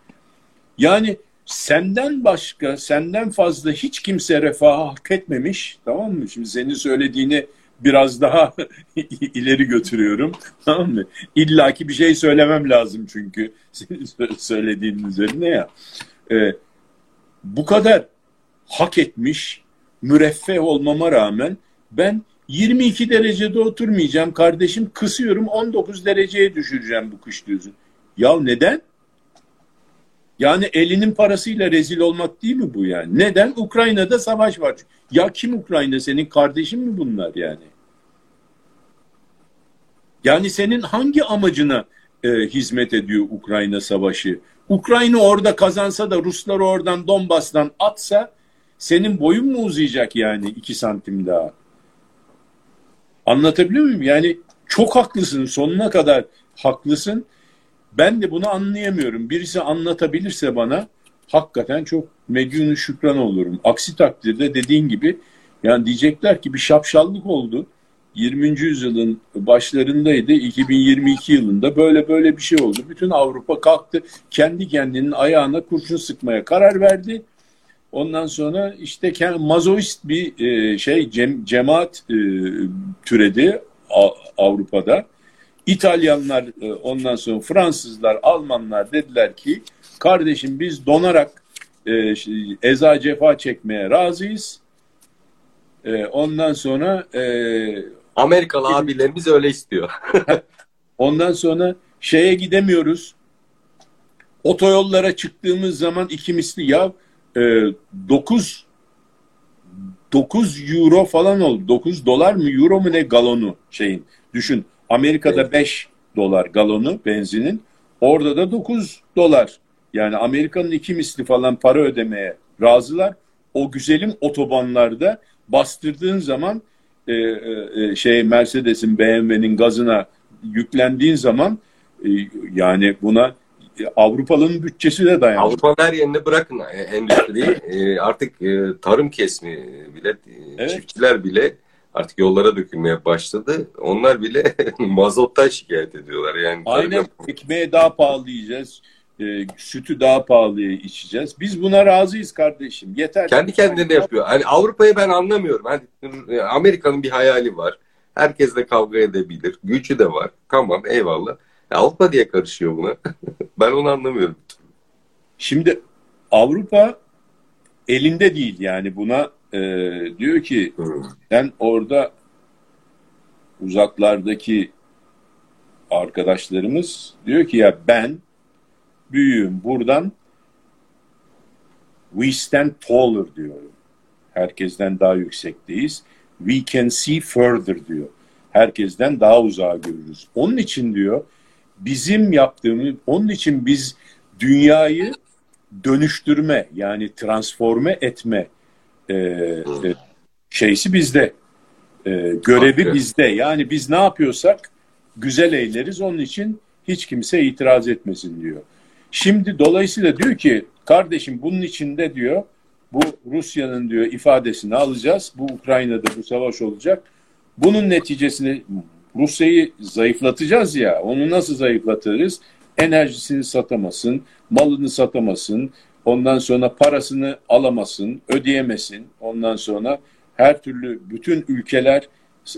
Yani senden başka, senden fazla hiç kimse refahı hak etmemiş. Tamam mı? Şimdi senin söylediğini biraz daha ileri götürüyorum. Tamam mı? İlla ki bir şey söylemem lazım çünkü söylediğin üzerine ya. Ee, bu kadar hak etmiş, müreffeh olmama rağmen ben 22 derecede oturmayacağım kardeşim kısıyorum 19 dereceye düşüreceğim bu kış diyorsun. Ya neden? Yani elinin parasıyla rezil olmak değil mi bu yani? Neden? Ukrayna'da savaş var. Ya kim Ukrayna? Senin kardeşin mi bunlar yani? Yani senin hangi amacına e, hizmet ediyor Ukrayna savaşı? Ukrayna orada kazansa da Ruslar oradan Donbas'tan atsa senin boyun mu uzayacak yani iki santim daha? Anlatabiliyor muyum? Yani çok haklısın sonuna kadar haklısın. Ben de bunu anlayamıyorum. Birisi anlatabilirse bana hakikaten çok medyunu şükran olurum. Aksi takdirde dediğin gibi yani diyecekler ki bir şapşallık oldu. 20. yüzyılın başlarındaydı. 2022 yılında böyle böyle bir şey oldu. Bütün Avrupa kalktı. Kendi kendinin ayağına kurşun sıkmaya karar verdi. Ondan sonra işte mazoist bir e, şey cem, cemaat e, türedi Avrupa'da. İtalyanlar e, ondan sonra Fransızlar, Almanlar dediler ki kardeşim biz donarak e, eza cefa çekmeye razıyız. E, ondan sonra e, Amerikalı e, abilerimiz öyle istiyor. ondan sonra şeye gidemiyoruz. Otoyollara çıktığımız zaman iki misli ya e, 9 9 euro falan oldu. 9 dolar mı euro mu ne galonu şeyin. Düşün Amerika'da evet. 5 dolar galonu benzinin. Orada da 9 dolar. Yani Amerika'nın iki misli falan para ödemeye razılar. O güzelim otobanlarda bastırdığın zaman e, e, e şey Mercedes'in BMW'nin gazına yüklendiğin zaman e, yani buna Avrupalı'nın bütçesi de dayanıyor. Avrupa'nın her yerine bırakın e, endüstriyi. E, artık e, tarım kesimi bile, evet. çiftçiler bile artık yollara dökülmeye başladı. Onlar bile mazottan şikayet ediyorlar. Yani Aynen ekmeğe daha pahalı yiyeceğiz. E, sütü daha pahalı içeceğiz. Biz buna razıyız kardeşim. Yeter. Kendi kendine yapıyor. Hani Avrupa'yı ben anlamıyorum. Hani Amerika'nın bir hayali var. Herkes de kavga edebilir. Gücü de var. Tamam eyvallah. Avrupa diye karışıyor buna. ben onu anlamıyorum. Şimdi Avrupa elinde değil yani buna e, diyor ki sen orada uzaklardaki arkadaşlarımız diyor ki ya ben büyüğüm buradan we stand taller diyor. Herkesten daha yüksekteyiz. We can see further diyor. Herkesten daha uzağa görürüz. Onun için diyor bizim yaptığımız, onun için biz dünyayı dönüştürme yani transforme etme e, e, şeysi bizde. E, görevi Haklı. bizde. Yani biz ne yapıyorsak güzel eyleriz. Onun için hiç kimse itiraz etmesin diyor. Şimdi dolayısıyla diyor ki kardeşim bunun içinde diyor bu Rusya'nın diyor ifadesini alacağız. Bu Ukrayna'da bu savaş olacak. Bunun neticesini Rusya'yı zayıflatacağız ya. Onu nasıl zayıflatırız? Enerjisini satamasın, malını satamasın, ondan sonra parasını alamasın, ödeyemesin. Ondan sonra her türlü bütün ülkeler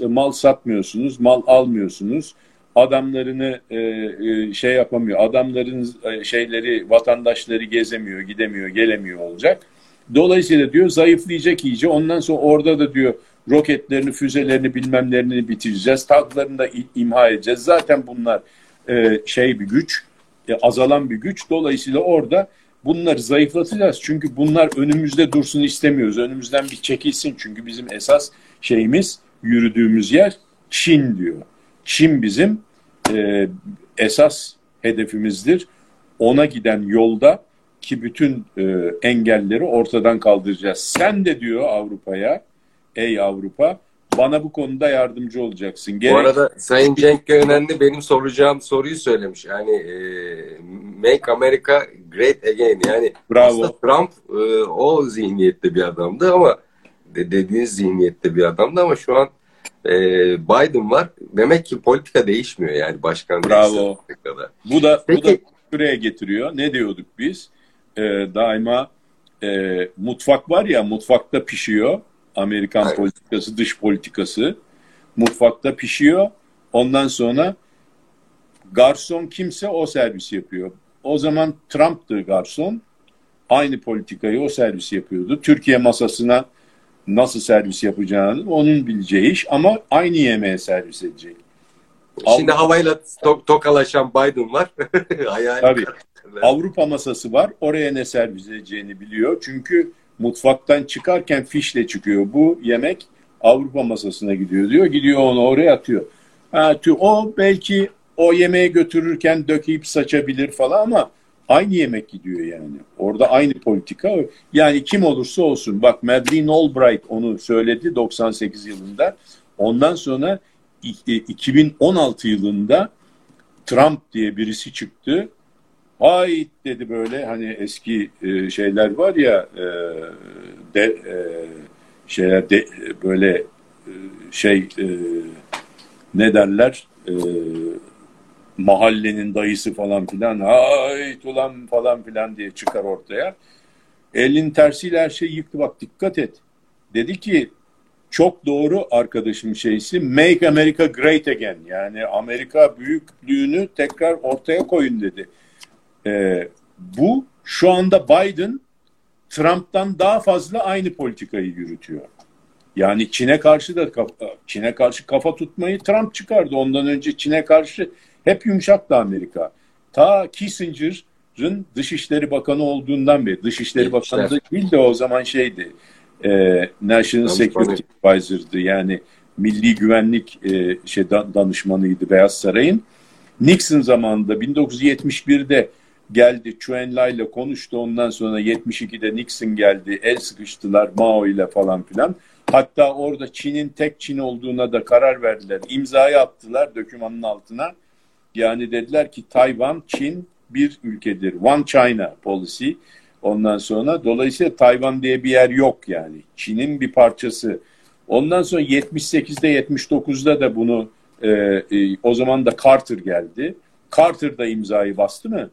mal satmıyorsunuz, mal almıyorsunuz. Adamlarını e, e, şey yapamıyor. Adamların e, şeyleri, vatandaşları gezemiyor, gidemiyor, gelemiyor olacak. Dolayısıyla diyor zayıflayacak iyice. Ondan sonra orada da diyor roketlerini, füzelerini, bilmemlerini bitireceğiz. Tanklarını da imha edeceğiz. Zaten bunlar e, şey bir güç, e, azalan bir güç. Dolayısıyla orada bunları zayıflatacağız. Çünkü bunlar önümüzde dursun istemiyoruz. Önümüzden bir çekilsin. Çünkü bizim esas şeyimiz, yürüdüğümüz yer Çin diyor. Çin bizim e, esas hedefimizdir. Ona giden yolda ki bütün e, engelleri ortadan kaldıracağız. Sen de diyor Avrupa'ya ey Avrupa bana bu konuda yardımcı olacaksın. Gerek... Bu arada Sayın Cenk Önemli benim soracağım soruyu söylemiş. Yani e, Make America Great Again. Yani Bravo. Trump e, o zihniyette bir adamdı ama de, dediğiniz zihniyette bir adamdı ama şu an e, Biden var. Demek ki politika değişmiyor yani başkan Bravo. Bu da, Peki, bu da şuraya getiriyor. Ne diyorduk biz? E, daima e, mutfak var ya mutfakta pişiyor Amerikan evet. politikası, dış politikası mutfakta pişiyor. Ondan sonra garson kimse o servis yapıyor. O zaman Trump'tı garson. Aynı politikayı o servis yapıyordu. Türkiye masasına nasıl servis yapacağını onun bileceği iş ama aynı yemeğe servis edecek. Şimdi Avrupa, havayla to tokalaşan Biden var. Tabii. Avrupa masası var. Oraya ne servis edeceğini biliyor. Çünkü mutfaktan çıkarken fişle çıkıyor. Bu yemek Avrupa masasına gidiyor diyor. Gidiyor onu oraya atıyor. Ha, o belki o yemeği götürürken dökeyip saçabilir falan ama aynı yemek gidiyor yani. Orada aynı politika. Yani kim olursa olsun. Bak Madeleine Albright onu söyledi 98 yılında. Ondan sonra 2016 yılında Trump diye birisi çıktı. Ay dedi böyle hani eski e, şeyler var ya e, de e, şeyler de, böyle e, şey e, ne derler e, mahallenin dayısı falan filan ay ulan falan filan diye çıkar ortaya. Elin tersiyle her şeyi yıktı bak dikkat et. Dedi ki çok doğru arkadaşım şeysi Make America Great Again yani Amerika büyüklüğünü tekrar ortaya koyun dedi. E, bu şu anda Biden Trump'tan daha fazla aynı politikayı yürütüyor. Yani Çin'e karşı da Çin'e karşı kafa tutmayı Trump çıkardı. Ondan önce Çin'e karşı hep yumuşaktı Amerika. Ta Kissinger'ın Dışişleri Bakanı olduğundan beri, Dışişleri Bakanı da değil de o zaman şeydi, e, National Security Advisor'dı yani Milli Güvenlik e, şey danışmanıydı Beyaz Saray'ın. Nixon zamanında 1971'de geldi Chuenla ile konuştu. Ondan sonra 72'de Nixon geldi. El sıkıştılar Mao ile falan filan. Hatta orada Çin'in tek Çin olduğuna da karar verdiler. İmzayı attılar dökümanın altına. Yani dediler ki Tayvan, Çin bir ülkedir. One China policy. Ondan sonra dolayısıyla Tayvan diye bir yer yok yani. Çin'in bir parçası. Ondan sonra 78'de 79'da da bunu e, e, o zaman da Carter geldi. Carter da imzayı bastı mı?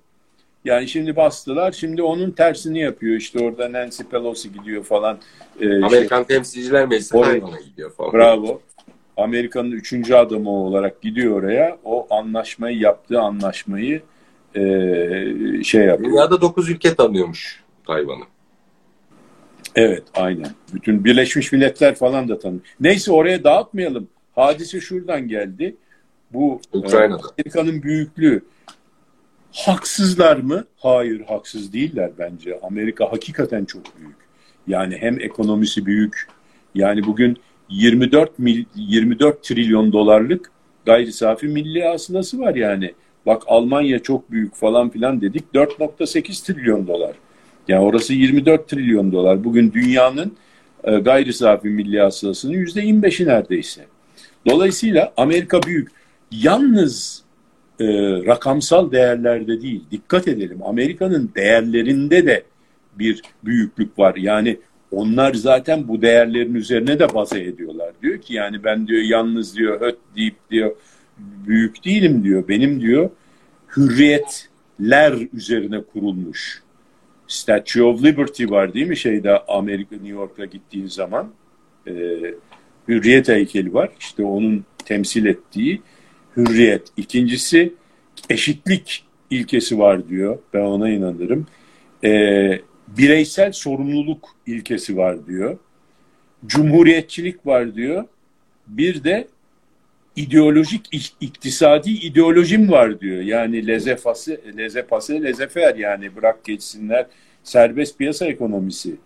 Yani şimdi bastılar. Şimdi onun tersini yapıyor. İşte orada Nancy Pelosi gidiyor falan. Ee, Amerikan şey, Temsilciler Meclisi Tayvan'a gidiyor falan. Bravo. Amerika'nın üçüncü adamı olarak gidiyor oraya. O anlaşmayı yaptığı anlaşmayı e, şey yapıyor. Dünyada dokuz ülke tanıyormuş Tayvan'ı. Evet aynen. Bütün Birleşmiş Milletler falan da tanıyor. Neyse oraya dağıtmayalım. Hadise şuradan geldi. Bu e, Ukrayna'da. Amerika'nın büyüklüğü. Haksızlar mı? Hayır haksız değiller bence. Amerika hakikaten çok büyük. Yani hem ekonomisi büyük. Yani bugün 24 mil, 24 trilyon dolarlık gayri safi milli hasılası var yani. Bak Almanya çok büyük falan filan dedik 4.8 trilyon dolar. Yani orası 24 trilyon dolar. Bugün dünyanın e, gayri safi milli hasılasının %25'i neredeyse. Dolayısıyla Amerika büyük. Yalnız e, rakamsal değerlerde değil. Dikkat edelim Amerika'nın değerlerinde de bir büyüklük var. Yani onlar zaten bu değerlerin üzerine de baze ediyorlar. Diyor ki yani ben diyor yalnız diyor höt deyip diyor büyük değilim diyor. Benim diyor hürriyetler üzerine kurulmuş. Statue of Liberty var değil mi şeyde Amerika New York'a gittiğin zaman e, hürriyet heykeli var. İşte onun temsil ettiği hürriyet. İkincisi eşitlik ilkesi var diyor. Ben ona inanırım. E, bireysel sorumluluk ilkesi var diyor. Cumhuriyetçilik var diyor. Bir de ideolojik iktisadi ideolojim var diyor. Yani lezefası, lezefası, lezefer yani bırak geçsinler serbest piyasa ekonomisi.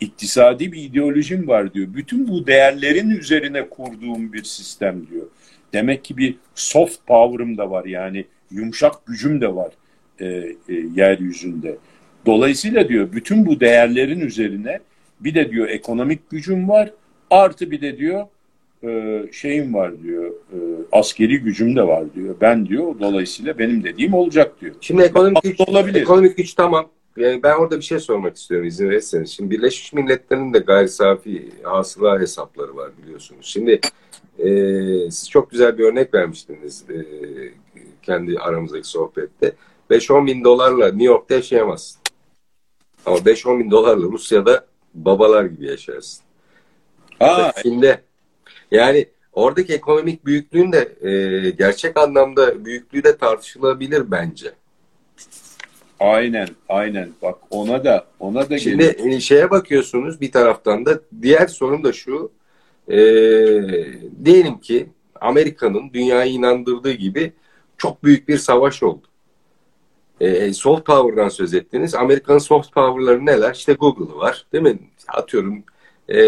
İktisadi bir ideolojim var diyor. Bütün bu değerlerin üzerine kurduğum bir sistem diyor. Demek ki bir soft power'ım da var yani yumuşak gücüm de var e, e, yeryüzünde. Dolayısıyla diyor bütün bu değerlerin üzerine bir de diyor ekonomik gücüm var artı bir de diyor e, şeyim var diyor e, askeri gücüm de var diyor. Ben diyor dolayısıyla benim dediğim olacak diyor. Şimdi ekonomik güç, olabilir. ekonomik güç tamam. Yani ben orada bir şey sormak istiyorum izin verirseniz. Şimdi Birleşmiş Milletler'in de gayri safi hasıla hesapları var biliyorsunuz. Şimdi e, siz çok güzel bir örnek vermiştiniz e, kendi aramızdaki sohbette. 5-10 bin dolarla New York'ta yaşayamazsın. Ama 5-10 bin dolarla Rusya'da babalar gibi yaşarsın. Aa. Çin'de yani oradaki ekonomik büyüklüğün de e, gerçek anlamda büyüklüğü de tartışılabilir bence. Aynen, aynen. Bak ona da ona da Şimdi gelir. E, şeye bakıyorsunuz bir taraftan da diğer sorun da şu. E, diyelim ki Amerika'nın dünyayı inandırdığı gibi çok büyük bir savaş oldu. E, soft power'dan söz ettiniz. Amerika'nın soft power'ları neler? İşte Google'ı var, değil mi? Atıyorum e,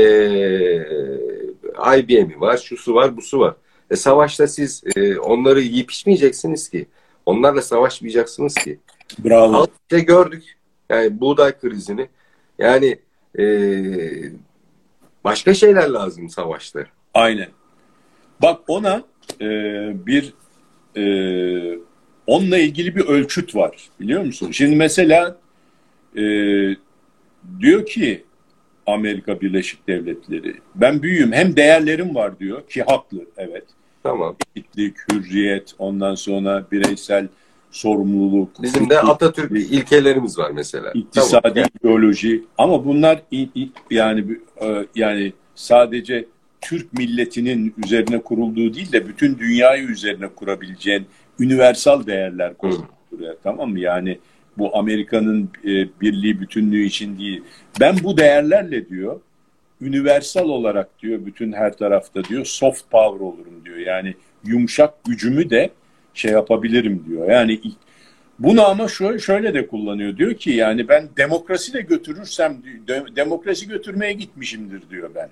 IBM'i var, şusu var, busu var. E, savaşta siz e, onları yiyip içmeyeceksiniz ki. Onlarla savaşmayacaksınız ki. Bravo. İşte gördük. Yani buğday krizini. Yani e, başka şeyler lazım savaşta. Aynen. Bak ona e, bir e, onunla ilgili bir ölçüt var. Biliyor musun? Şimdi mesela e, diyor ki Amerika Birleşik Devletleri. Ben büyüğüm. Hem değerlerim var diyor ki haklı. Evet. Tamam. Eşitlik, hürriyet, ondan sonra bireysel sorumluluk. Bizim de Atatürk ilkelerimiz var mesela. İktisadi tamam. ideoloji. Ama bunlar yani e, yani sadece Türk milletinin üzerine kurulduğu değil de bütün dünyayı üzerine kurabileceğin universal değerler kuruluyor. Tamam mı? Yani bu Amerika'nın e, birliği, bütünlüğü için değil. Ben bu değerlerle diyor, universal olarak diyor, bütün her tarafta diyor, soft power olurum diyor. Yani yumuşak gücümü de şey yapabilirim diyor. Yani bunu ama şöyle, şöyle de kullanıyor. Diyor ki yani ben demokrasi de götürürsem, demokrasi götürmeye gitmişimdir diyor ben.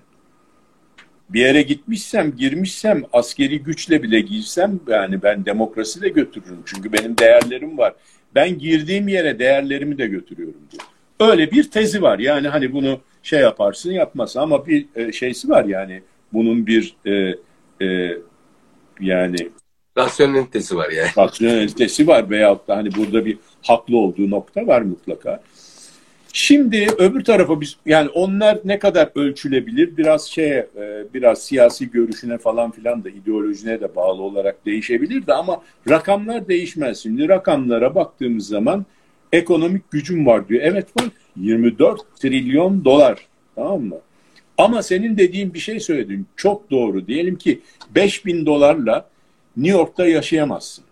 Bir yere gitmişsem, girmişsem, askeri güçle bile girsem yani ben demokrasi de götürürüm. Çünkü benim değerlerim var ben girdiğim yere değerlerimi de götürüyorum diyor. Öyle bir tezi var. Yani hani bunu şey yaparsın yapmasın ama bir e, şeysi var yani bunun bir e, e, yani rasyonelitesi var yani. Rasyonelitesi var veyahut da hani burada bir haklı olduğu nokta var mutlaka. Şimdi öbür tarafa biz yani onlar ne kadar ölçülebilir biraz şeye biraz siyasi görüşüne falan filan da ideolojine de bağlı olarak değişebilir de ama rakamlar değişmez. Şimdi rakamlara baktığımız zaman ekonomik gücüm var diyor. Evet var 24 trilyon dolar tamam mı? Ama senin dediğin bir şey söyledin çok doğru. Diyelim ki 5000 dolarla New York'ta yaşayamazsın.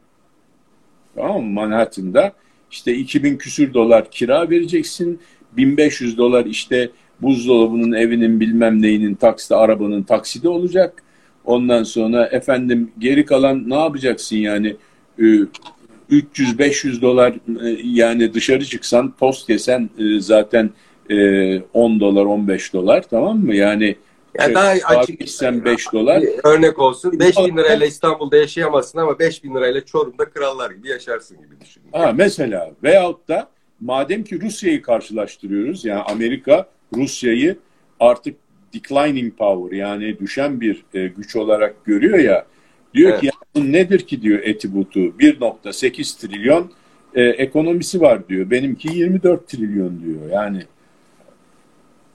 Tamam mı? Manhattan'da işte 2000 küsür dolar kira vereceksin. 1500 dolar işte buzdolabının evinin bilmem neyinin takside arabanın taksidi olacak. Ondan sonra efendim geri kalan ne yapacaksın yani 300-500 ee, dolar e, yani dışarı çıksan tost yesen e, zaten 10 e, dolar 15 dolar tamam mı yani ya daha açık gitsen 5 dolar. Örnek olsun 5 bin lirayla İstanbul'da yaşayamazsın ama 5 bin lirayla Çorum'da krallar gibi yaşarsın gibi düşün. Ha, mesela veyahut da madem ki Rusya'yı karşılaştırıyoruz yani Amerika Rusya'yı artık declining power yani düşen bir e, güç olarak görüyor ya diyor evet. ki ya, nedir ki diyor eti butu 1.8 trilyon e, ekonomisi var diyor benimki 24 trilyon diyor yani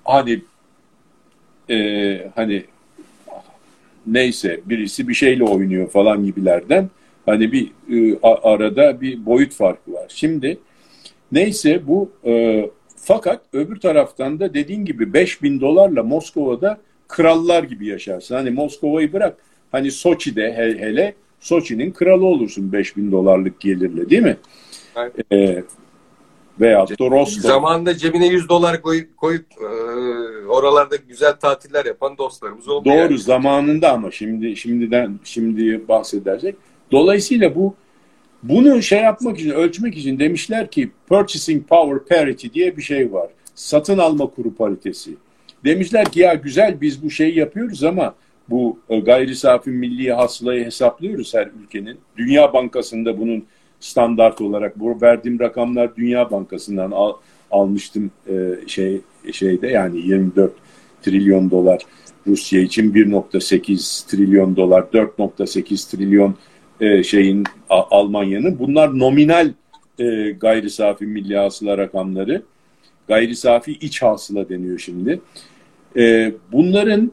hani e, hani neyse birisi bir şeyle oynuyor falan gibilerden hani bir e, arada bir boyut farkı var. Şimdi neyse bu e, fakat öbür taraftan da dediğin gibi 5000 dolarla Moskova'da krallar gibi yaşarsın. Hani Moskova'yı bırak hani Soçi'de he, hele Soçi'nin kralı olursun 5000 dolarlık gelirle değil mi? Evet. E, da Rostov. Zamanında cebine 100 dolar koyup, koyup e, oralarda güzel tatiller yapan dostlarımız oldu. Doğru yani. zamanında ama şimdi şimdiden şimdi bahsedersek. Dolayısıyla bu bunu şey yapmak için, ölçmek için demişler ki purchasing power parity diye bir şey var. Satın alma kuru paritesi. Demişler ki ya güzel biz bu şeyi yapıyoruz ama bu e, gayri safi milli hasılayı hesaplıyoruz her ülkenin. Dünya Bankası'nda bunun standart olarak bu verdiğim rakamlar Dünya Bankası'ndan al, almıştım e, şey şeyde yani 24 trilyon dolar Rusya için 1.8 trilyon dolar 4.8 trilyon e, şeyin Almanya'nın. Bunlar nominal e, gayri safi milli hasıla rakamları. Gayri safi iç hasıla deniyor şimdi. E, bunların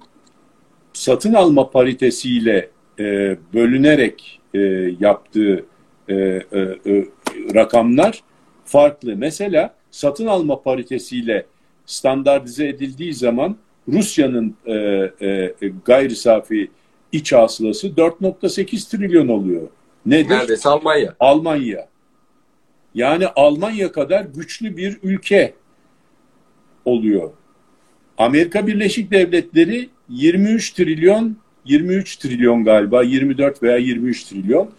satın alma paritesiyle e, bölünerek e, yaptığı e, e, e, rakamlar farklı. Mesela satın alma paritesiyle standartize edildiği zaman Rusya'nın e, e, gayri safi iç hasılası 4.8 trilyon oluyor. Nedir? Neredeyse Almanya. Almanya. Yani Almanya kadar güçlü bir ülke oluyor. Amerika Birleşik Devletleri 23 trilyon 23 trilyon galiba 24 veya 23 trilyon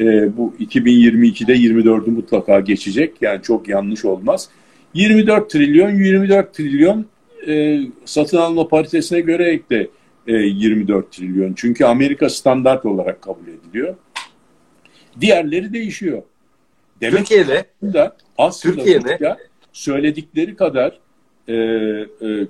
e, bu 2022'de 24'ü mutlaka geçecek. Yani çok yanlış olmaz. 24 trilyon, 24 trilyon e, satın alma paritesine göre ekle e, 24 trilyon. Çünkü Amerika standart olarak kabul ediliyor. Diğerleri değişiyor. Demek Türkiye'de da aslında Türkiye'de söyledikleri kadar e, e,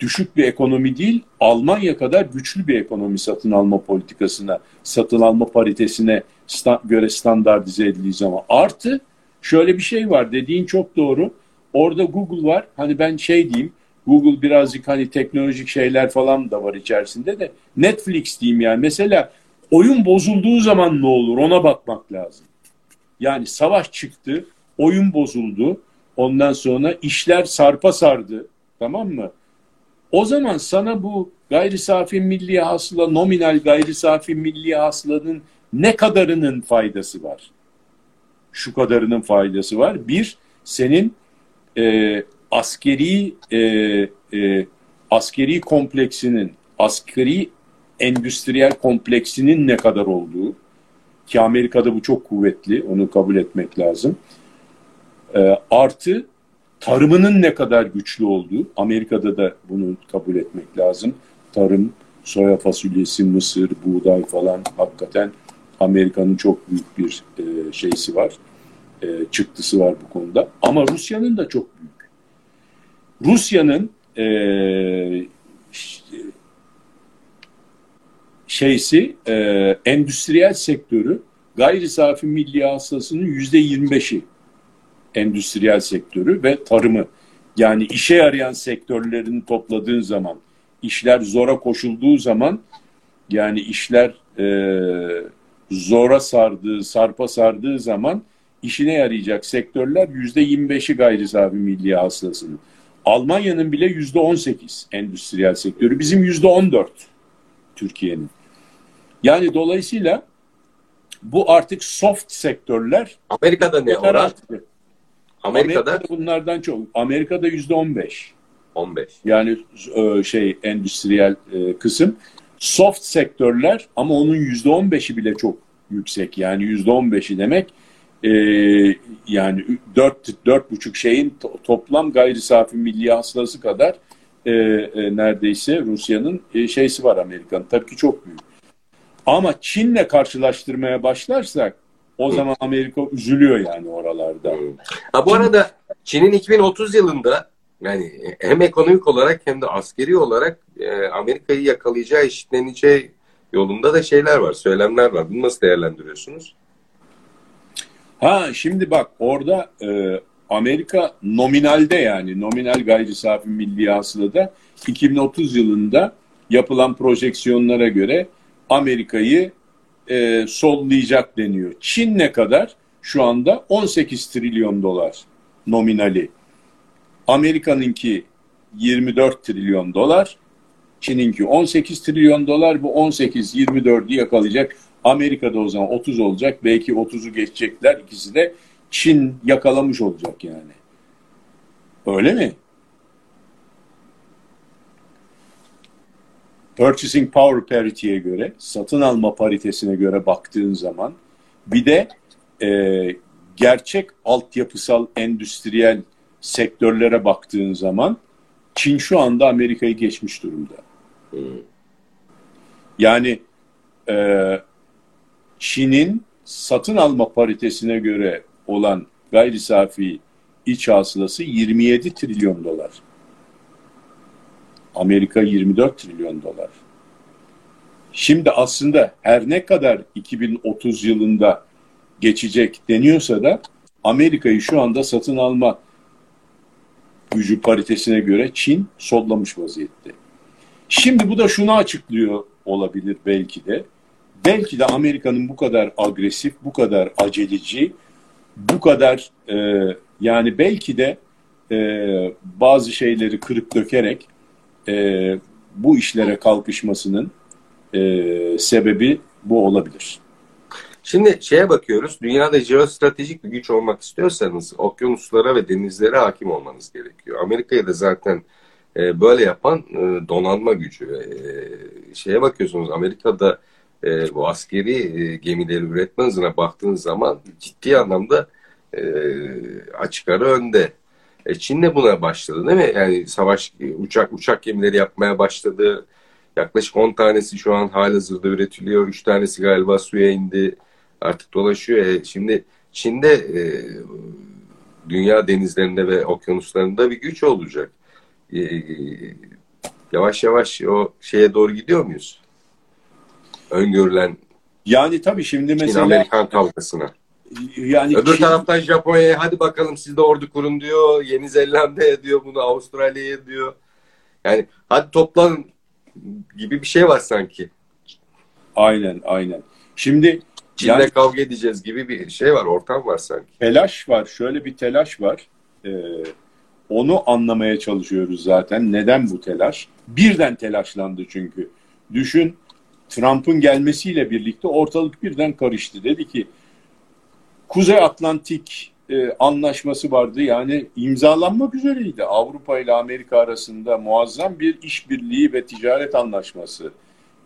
düşük bir ekonomi değil, Almanya kadar güçlü bir ekonomi satın alma politikasına, satın alma paritesine sta göre standartize edildiği zaman. Artı şöyle bir şey var dediğin çok doğru. Orada Google var. Hani ben şey diyeyim Google birazcık hani teknolojik şeyler falan da var içerisinde de Netflix diyeyim yani. Mesela oyun bozulduğu zaman ne olur ona bakmak lazım. Yani savaş çıktı, oyun bozuldu. Ondan sonra işler sarpa sardı. Tamam mı? O zaman sana bu gayri safi milli hasıla, nominal gayri safi milli hasılanın ne kadarının faydası var? Şu kadarının faydası var. Bir, senin e, askeri e, e, askeri kompleksinin, askeri endüstriyel kompleksinin ne kadar olduğu ki Amerika'da bu çok kuvvetli, onu kabul etmek lazım. E, artı tarımının ne kadar güçlü olduğu, Amerika'da da bunu kabul etmek lazım. Tarım, soya fasulyesi, mısır, buğday falan hakikaten Amerika'nın çok büyük bir e, şeysi var, e, çıktısı var bu konuda. Ama Rusya'nın da çok büyük. Rusya'nın e, şeysi, e, endüstriyel sektörü gayri safi milli hasılasının yüzde 25'i. endüstriyel sektörü ve tarımı. Yani işe yarayan sektörlerini topladığın zaman, işler zora koşulduğu zaman, yani işler e, zora sardığı, sarpa sardığı zaman işine yarayacak sektörler yüzde 25'i gayri safi milli hasılasının. Almanya'nın bile yüzde 18 endüstriyel sektörü. Bizim yüzde 14 Türkiye'nin. Yani dolayısıyla bu artık soft sektörler. Amerika'da ne oran? Amerika'da, Amerika'da bunlardan çok. Amerika'da yüzde 15. 15. Yani e, şey endüstriyel e, kısım. Soft sektörler ama onun yüzde 15'i bile çok yüksek. Yani yüzde 15'i demek e, yani dört dört buçuk şeyin to toplam gayri safi milli hasılası kadar e, e, neredeyse Rusya'nın e, şeysi var Amerika'nın. Tabii ki çok büyük. Ama Çin'le karşılaştırmaya başlarsak o zaman Amerika üzülüyor yani oralarda. Ha, bu arada Çin'in 2030 yılında yani hem ekonomik olarak hem de askeri olarak e, Amerika'yı yakalayacağı, eşitleneceği yolunda da şeyler var, söylemler var. Bunu nasıl değerlendiriyorsunuz? Ha şimdi bak orada e, Amerika nominalde yani nominal gayri safi milli hasılada 2030 yılında yapılan projeksiyonlara göre Amerika'yı e, sollayacak deniyor. Çin ne kadar? Şu anda 18 trilyon dolar nominali. Amerika'nınki 24 trilyon dolar. Çin'inki 18 trilyon dolar. Bu 18-24'ü yakalayacak. Amerika'da o zaman 30 olacak. Belki 30'u geçecekler. İkisi de Çin yakalamış olacak yani. Öyle mi? Purchasing Power Parity'ye göre, satın alma paritesine göre baktığın zaman bir de e, gerçek altyapısal endüstriyel sektörlere baktığın zaman Çin şu anda Amerika'yı geçmiş durumda. Hmm. Yani e, Çin'in satın alma paritesine göre olan gayri safi iç hasılası 27 trilyon dolar. Amerika 24 trilyon dolar. Şimdi aslında her ne kadar 2030 yılında geçecek deniyorsa da Amerika'yı şu anda satın alma gücü paritesine göre Çin sollamış vaziyette. Şimdi bu da şunu açıklıyor olabilir belki de. Belki de Amerika'nın bu kadar agresif, bu kadar aceleci, bu kadar e, yani belki de e, bazı şeyleri kırıp dökerek e, bu işlere kalkışmasının e, sebebi bu olabilir. Şimdi şeye bakıyoruz. Dünyada jeostratejik bir güç olmak istiyorsanız okyanuslara ve denizlere hakim olmanız gerekiyor. Amerika'ya da zaten e, böyle yapan e, donanma gücü. E, şeye bakıyorsunuz Amerika'da e, bu askeri e, gemileri üretme hızına baktığınız zaman ciddi anlamda e, açık ara önde. E, Çin de buna başladı değil mi? Yani savaş uçak uçak gemileri yapmaya başladı. Yaklaşık 10 tanesi şu an halihazırda üretiliyor. 3 tanesi galiba suya indi. Artık dolaşıyor. E, şimdi Çin'de e, dünya denizlerinde ve okyanuslarında bir güç olacak. E, yavaş yavaş o şeye doğru gidiyor muyuz? Öngörülen yani tabii şimdi mesela Çin-Amerikan kavgasına. Yani Öbür Çin... taraftan Japonya'ya hadi bakalım siz de ordu kurun diyor. Yeni Zelanda'ya diyor bunu. Avustralya'ya diyor. Yani hadi toplanın gibi bir şey var sanki. Aynen aynen. Şimdi Çin'le yani, kavga edeceğiz gibi bir şey var. Ortam var sanki. Telaş var. Şöyle bir telaş var. Ee, onu anlamaya çalışıyoruz zaten. Neden bu telaş? Birden telaşlandı çünkü. Düşün Trump'ın gelmesiyle birlikte ortalık birden karıştı. Dedi ki Kuzey Atlantik e, anlaşması vardı. Yani imzalanmak üzereydi. Avrupa ile Amerika arasında muazzam bir işbirliği ve ticaret anlaşması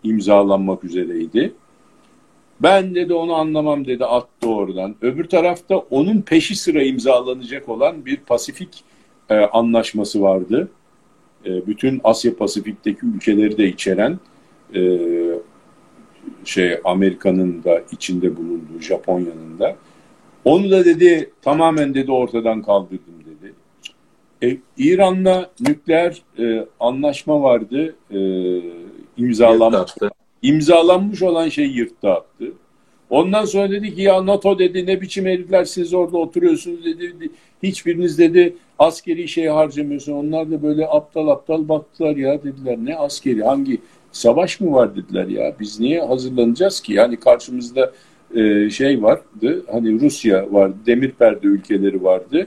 imzalanmak üzereydi. Ben dedi onu anlamam dedi attı oradan. Öbür tarafta onun peşi sıra imzalanacak olan bir Pasifik e, anlaşması vardı. E, bütün Asya Pasifik'teki ülkeleri de içeren e, şey Amerika'nın da içinde bulunduğu Japonya'nın da onu da dedi tamamen dedi ortadan kaldırdım dedi. E, İran'la nükleer e, anlaşma vardı. E, imzalanmış. İmzalanmış olan şey yırttı attı. Ondan sonra dedi ki ya NATO dedi ne biçim herifler siz orada oturuyorsunuz dedi. Hiçbiriniz dedi askeri şey harcamıyorsun. Onlar da böyle aptal aptal baktılar ya dediler. Ne askeri hangi savaş mı var dediler ya. Biz niye hazırlanacağız ki? Yani karşımızda e, şey vardı. Hani Rusya var, demir perde ülkeleri vardı.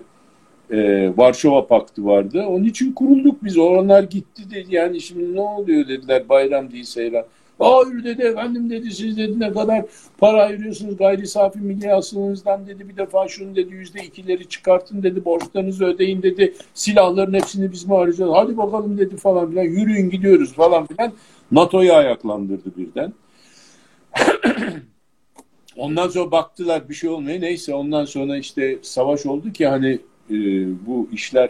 E, Varşova Paktı vardı. Onun için kurulduk biz. Onlar gitti dedi. Yani şimdi ne oluyor dediler. Bayram değil seyran. Hayır dedi efendim dedi siz dedi ne kadar para ayırıyorsunuz gayri safi milli hasılınızdan dedi bir defa şunu dedi yüzde ikileri çıkartın dedi borçlarınızı ödeyin dedi silahların hepsini biz mi arayacağız hadi bakalım dedi falan filan yürüyün gidiyoruz falan filan NATO'yu ayaklandırdı birden. ondan sonra baktılar bir şey olmuyor neyse ondan sonra işte savaş oldu ki hani e, bu işler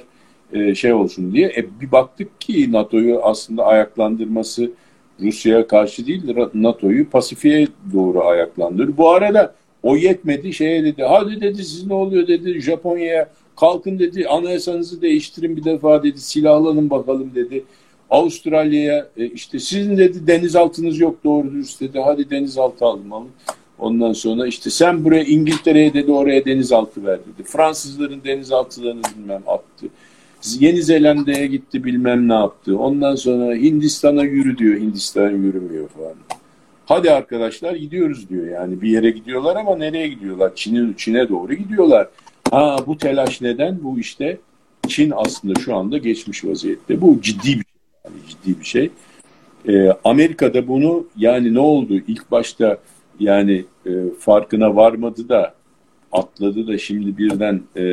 e, şey olsun diye e, bir baktık ki NATO'yu aslında ayaklandırması Rusya'ya karşı değil NATO'yu Pasifik'e doğru ayaklandırır. Bu arada o yetmedi şeye dedi hadi dedi siz ne oluyor dedi Japonya'ya kalkın dedi anayasanızı değiştirin bir defa dedi silahlanın bakalım dedi. Avustralya'ya e, işte sizin dedi denizaltınız yok doğru dürüst dedi hadi denizaltı almalı. Ondan sonra işte sen buraya İngiltere'ye dedi oraya denizaltı ver dedi. Fransızların denizaltılarını bilmem attı. Yeni Zelanda'ya gitti bilmem ne yaptı. Ondan sonra Hindistan'a yürü diyor. Hindistan yürümüyor falan. Hadi arkadaşlar gidiyoruz diyor. Yani bir yere gidiyorlar ama nereye gidiyorlar? Çin'e Çin'e doğru gidiyorlar. Ha bu telaş neden? Bu işte Çin aslında şu anda geçmiş vaziyette. Bu ciddi bir. Yani ciddi bir şey. Ee, Amerika'da bunu yani ne oldu? İlk başta yani e, farkına varmadı da atladı da şimdi birden e,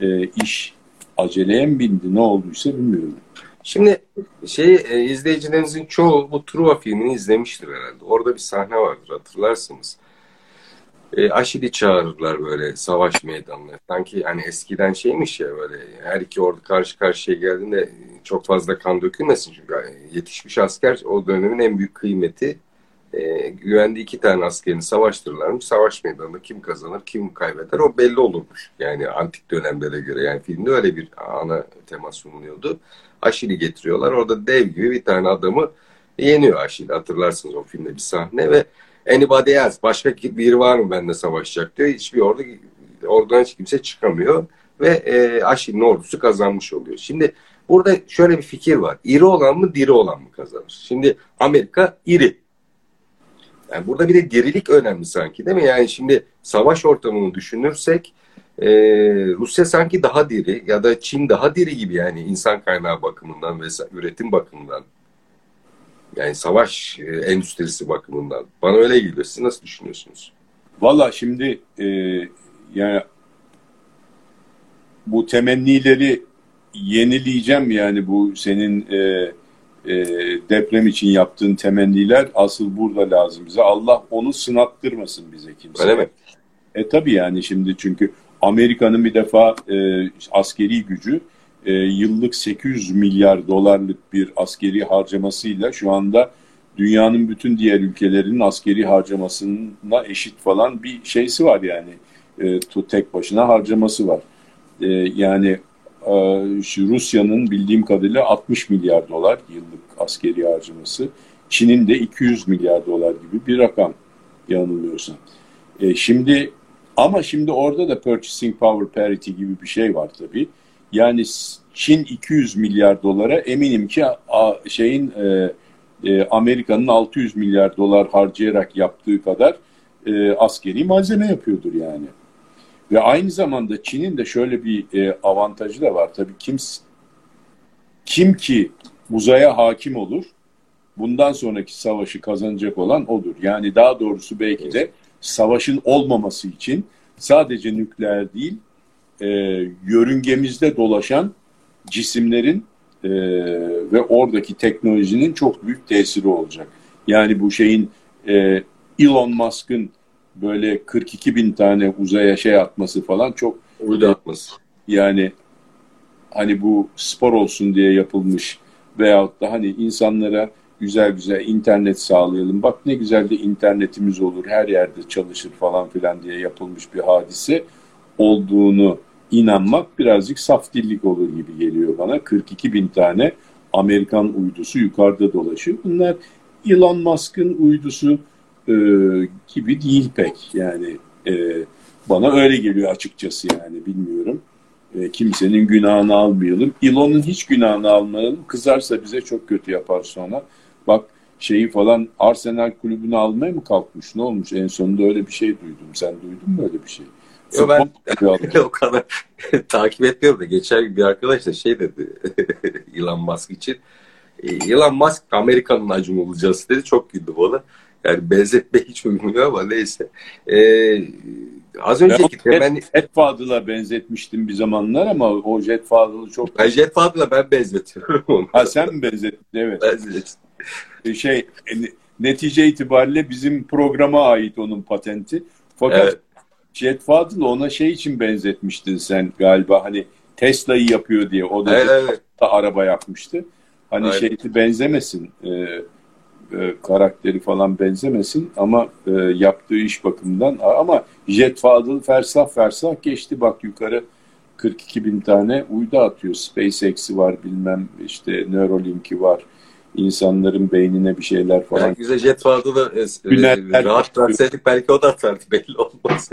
e, iş aceleye mi bindi ne olduysa bilmiyorum. Şimdi şey e, izleyicilerinizin çoğu bu Truva filmini izlemiştir herhalde. Orada bir sahne vardır hatırlarsınız. E, Aşil'i çağırırlar böyle savaş meydanına. Sanki hani eskiden şeymiş ya böyle her iki ordu karşı karşıya geldiğinde çok fazla kan dökülmesin çünkü yetişmiş asker o dönemin en büyük kıymeti e, güvendiği iki tane askerini savaştırırlarmış. Savaş meydanında kim kazanır, kim kaybeder o belli olurmuş. Yani antik dönemlere göre. Yani filmde öyle bir ana tema sunuluyordu. Aşil'i getiriyorlar. Orada dev gibi bir tane adamı yeniyor Aşil. Hatırlarsınız o filmde bir sahne ve anybody else, başka biri var mı benimle savaşacak diyor. Hiçbir orada oradan hiç kimse çıkamıyor ve e, Aşil'in ordusu kazanmış oluyor. Şimdi burada şöyle bir fikir var. İri olan mı diri olan mı kazanır? Şimdi Amerika iri. Yani burada bir de dirilik önemli sanki değil mi? Yani şimdi savaş ortamını düşünürsek e, Rusya sanki daha diri ya da Çin daha diri gibi yani insan kaynağı bakımından ve üretim bakımından. Yani savaş e, endüstrisi bakımından. Bana öyle geliyor. Siz nasıl düşünüyorsunuz? Valla şimdi e, yani bu temennileri yenileyeceğim yani bu senin e, e, deprem için yaptığın temenniler asıl burada lazım bize. Allah onu sınattırmasın bize kimse. Öyle mi? E tabii yani şimdi çünkü Amerika'nın bir defa e, askeri gücü e, yıllık 800 milyar dolarlık bir askeri harcamasıyla şu anda dünyanın bütün diğer ülkelerinin askeri harcamasına eşit falan bir şeysi var yani. E, tek başına harcaması var. E, yani e, Rusya'nın bildiğim kadarıyla 60 milyar dolar yıllık askeri harcaması. Çin'in de 200 milyar dolar gibi bir rakam yanılmıyorsam. E, şimdi ama şimdi orada da purchasing power parity gibi bir şey var tabii. Yani Çin 200 milyar dolara eminim ki şeyin e, e, Amerika'nın 600 milyar dolar harcayarak yaptığı kadar e, askeri malzeme yapıyordur yani. Ve aynı zamanda Çin'in de şöyle bir e, avantajı da var. Tabii kim kim ki uzaya hakim olur, bundan sonraki savaşı kazanacak olan odur. Yani daha doğrusu belki de savaşın olmaması için sadece nükleer değil, e, yörüngemizde dolaşan cisimlerin e, ve oradaki teknolojinin çok büyük tesiri olacak. Yani bu şeyin e, Elon Musk'ın böyle 42 bin tane uzaya şey atması falan çok uydu atması. Yani hani bu spor olsun diye yapılmış veyahut da hani insanlara güzel güzel internet sağlayalım. Bak ne güzel de internetimiz olur, her yerde çalışır falan filan diye yapılmış bir hadise olduğunu inanmak birazcık saf dillik olur gibi geliyor bana. 42 bin tane Amerikan uydusu yukarıda dolaşıyor. Bunlar Elon Musk'ın uydusu, e, gibi değil pek. Yani e, bana öyle geliyor açıkçası yani bilmiyorum. E, kimsenin günahını almayalım. Elon'un hiç günahını almayalım. Kızarsa bize çok kötü yapar sonra. Bak şeyi falan Arsenal kulübünü almaya mı kalkmış? Ne olmuş? En sonunda öyle bir şey duydum. Sen duydun mu öyle bir şey? Yo, ben o kadar takip etmiyorum da geçen gün bir arkadaş da şey dedi Elon Musk için. E, Elon Musk Amerika'nın Acun olacağız dedi. Çok güldü bana. Yani benzetme hiç uymuyor ama neyse. Ee, az önceki temenni... Jet Fadıl'a benzetmiştim bir zamanlar ama o Jet Fadıl'ı çok... Ben Jet Fadıl'a ben benzetiyorum onu. Ha sen mi benzettin? Evet. Ben Şey, e, netice itibariyle bizim programa ait onun patenti. Fakat evet. Jet Fadıl ona şey için benzetmiştin sen galiba hani Tesla'yı yapıyor diye. O da evet, evet. araba yapmıştı. Hani Aynen. şeyti benzemesin. E, e, karakteri falan benzemesin ama e, yaptığı iş bakımından ama Jet Fadıl fersah fersah geçti bak yukarı 42 bin tane uydu atıyor. SpaceX'i var bilmem işte Neuralink'i var. İnsanların beynine bir şeyler falan. Belki bize Jet Fadıl'ı e, rahat bıraksaydık belki o da atardı belli olmaz.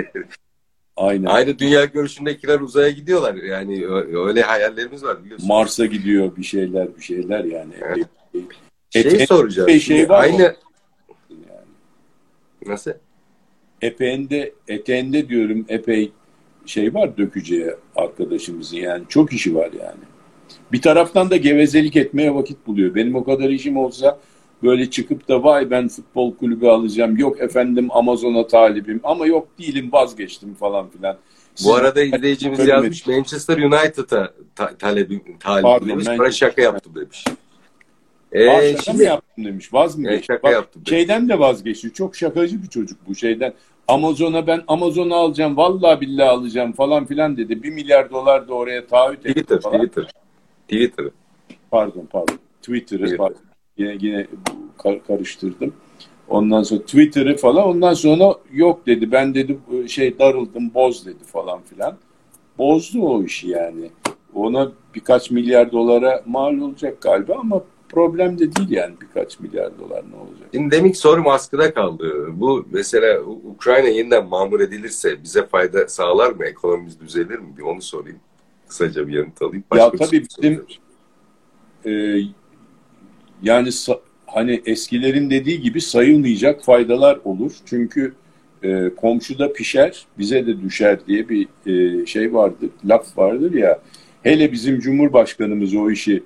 Aynen. Aynı dünya görüşündekiler uzaya gidiyorlar. Yani öyle hayallerimiz var biliyorsun. Mars'a gidiyor bir şeyler bir şeyler yani. Evet. Şey Ete, soracağım. Bir şey var aynı... Yani. Nasıl? Epeğinde, eteğinde diyorum epey şey var dökücüye arkadaşımızın yani çok işi var yani. Bir taraftan da gevezelik etmeye vakit buluyor. Benim o kadar işim olsa böyle çıkıp da vay ben futbol kulübü alacağım. Yok efendim Amazon'a talibim ama yok değilim vazgeçtim falan filan. Bu arada izleyicimiz yazmış Manchester United'a ta talebim, talibim demiş. Ben şaka yaptım demiş. Ee, şimdi, mı yaptım demiş. Vaz mı geçti? Şaka yaptım. Şeyden de vazgeçti. Çok şakacı bir çocuk bu şeyden. Amazon'a ben Amazon'u alacağım. Vallahi billahi alacağım falan filan dedi. Bir milyar dolar da oraya taahhüt etti Twitter, falan. Twitter. Twitter. Pardon pardon. Twitter'ı Twitter. pardon. Yine, yine karıştırdım. Ondan sonra Twitter'ı falan ondan sonra yok dedi. Ben dedi şey darıldım boz dedi falan filan. Bozdu o işi yani. Ona birkaç milyar dolara mal olacak galiba ama problem de değil yani birkaç milyar dolar ne olacak. Şimdi demek sorum askıda kaldı. Bu mesela Ukrayna yeniden mamur edilirse bize fayda sağlar mı? Ekonomimiz düzelir mi? Bir onu sorayım. Kısaca bir yanıt alayım. Başka ya tabii bizim e, yani hani eskilerin dediği gibi sayılmayacak faydalar olur. Çünkü e, komşuda pişer, bize de düşer diye bir e, şey vardır, laf vardır ya. Hele bizim Cumhurbaşkanımız o işi